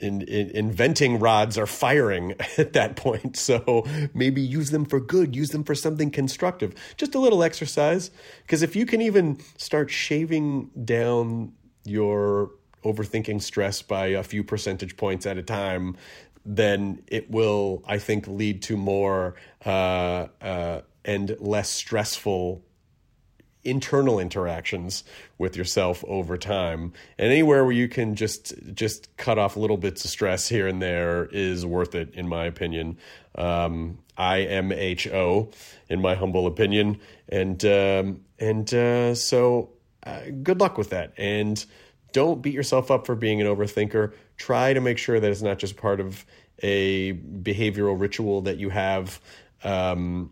in, in, inventing rods are firing at that point. So maybe use them for good, use them for something constructive. Just a little exercise. Because if you can even start shaving down your overthinking stress by a few percentage points at a time, then it will, I think, lead to more uh, uh, and less stressful internal interactions with yourself over time. And anywhere where you can just just cut off little bits of stress here and there is worth it in my opinion. Um, in my humble opinion. And um, and uh, so uh, good luck with that. And don't beat yourself up for being an overthinker. Try to make sure that it's not just part of a behavioral ritual that you have. Um,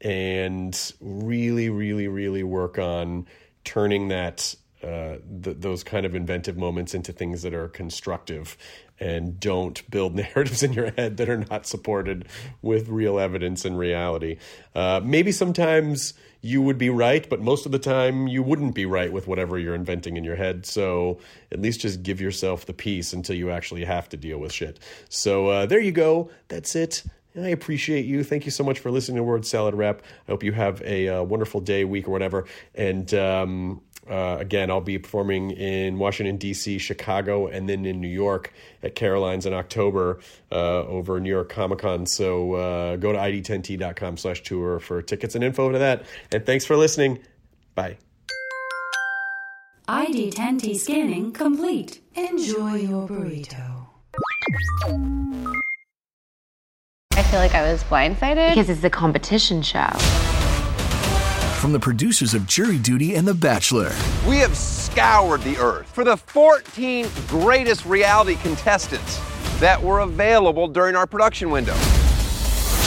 and really, really, really work on turning that uh, th- those kind of inventive moments into things that are constructive and don't build narratives in your head that are not supported with real evidence and reality. Uh, maybe sometimes you would be right, but most of the time you wouldn't be right with whatever you're inventing in your head. So at least just give yourself the peace until you actually have to deal with shit. So uh, there you go. That's it. I appreciate you. Thank you so much for listening to Word Salad Wrap. I hope you have a uh, wonderful day, week, or whatever. And um, uh, again, I'll be performing in Washington, D.C., Chicago, and then in New York at Caroline's in October uh, over New York Comic Con. So uh, go to id10t.com slash tour for tickets and info to that. And thanks for listening. Bye. ID10T scanning complete. Enjoy your burrito. I feel like I was blindsided because it's a competition show. From the producers of Jury Duty and The Bachelor We have scoured the earth for the 14 greatest reality contestants that were available during our production window.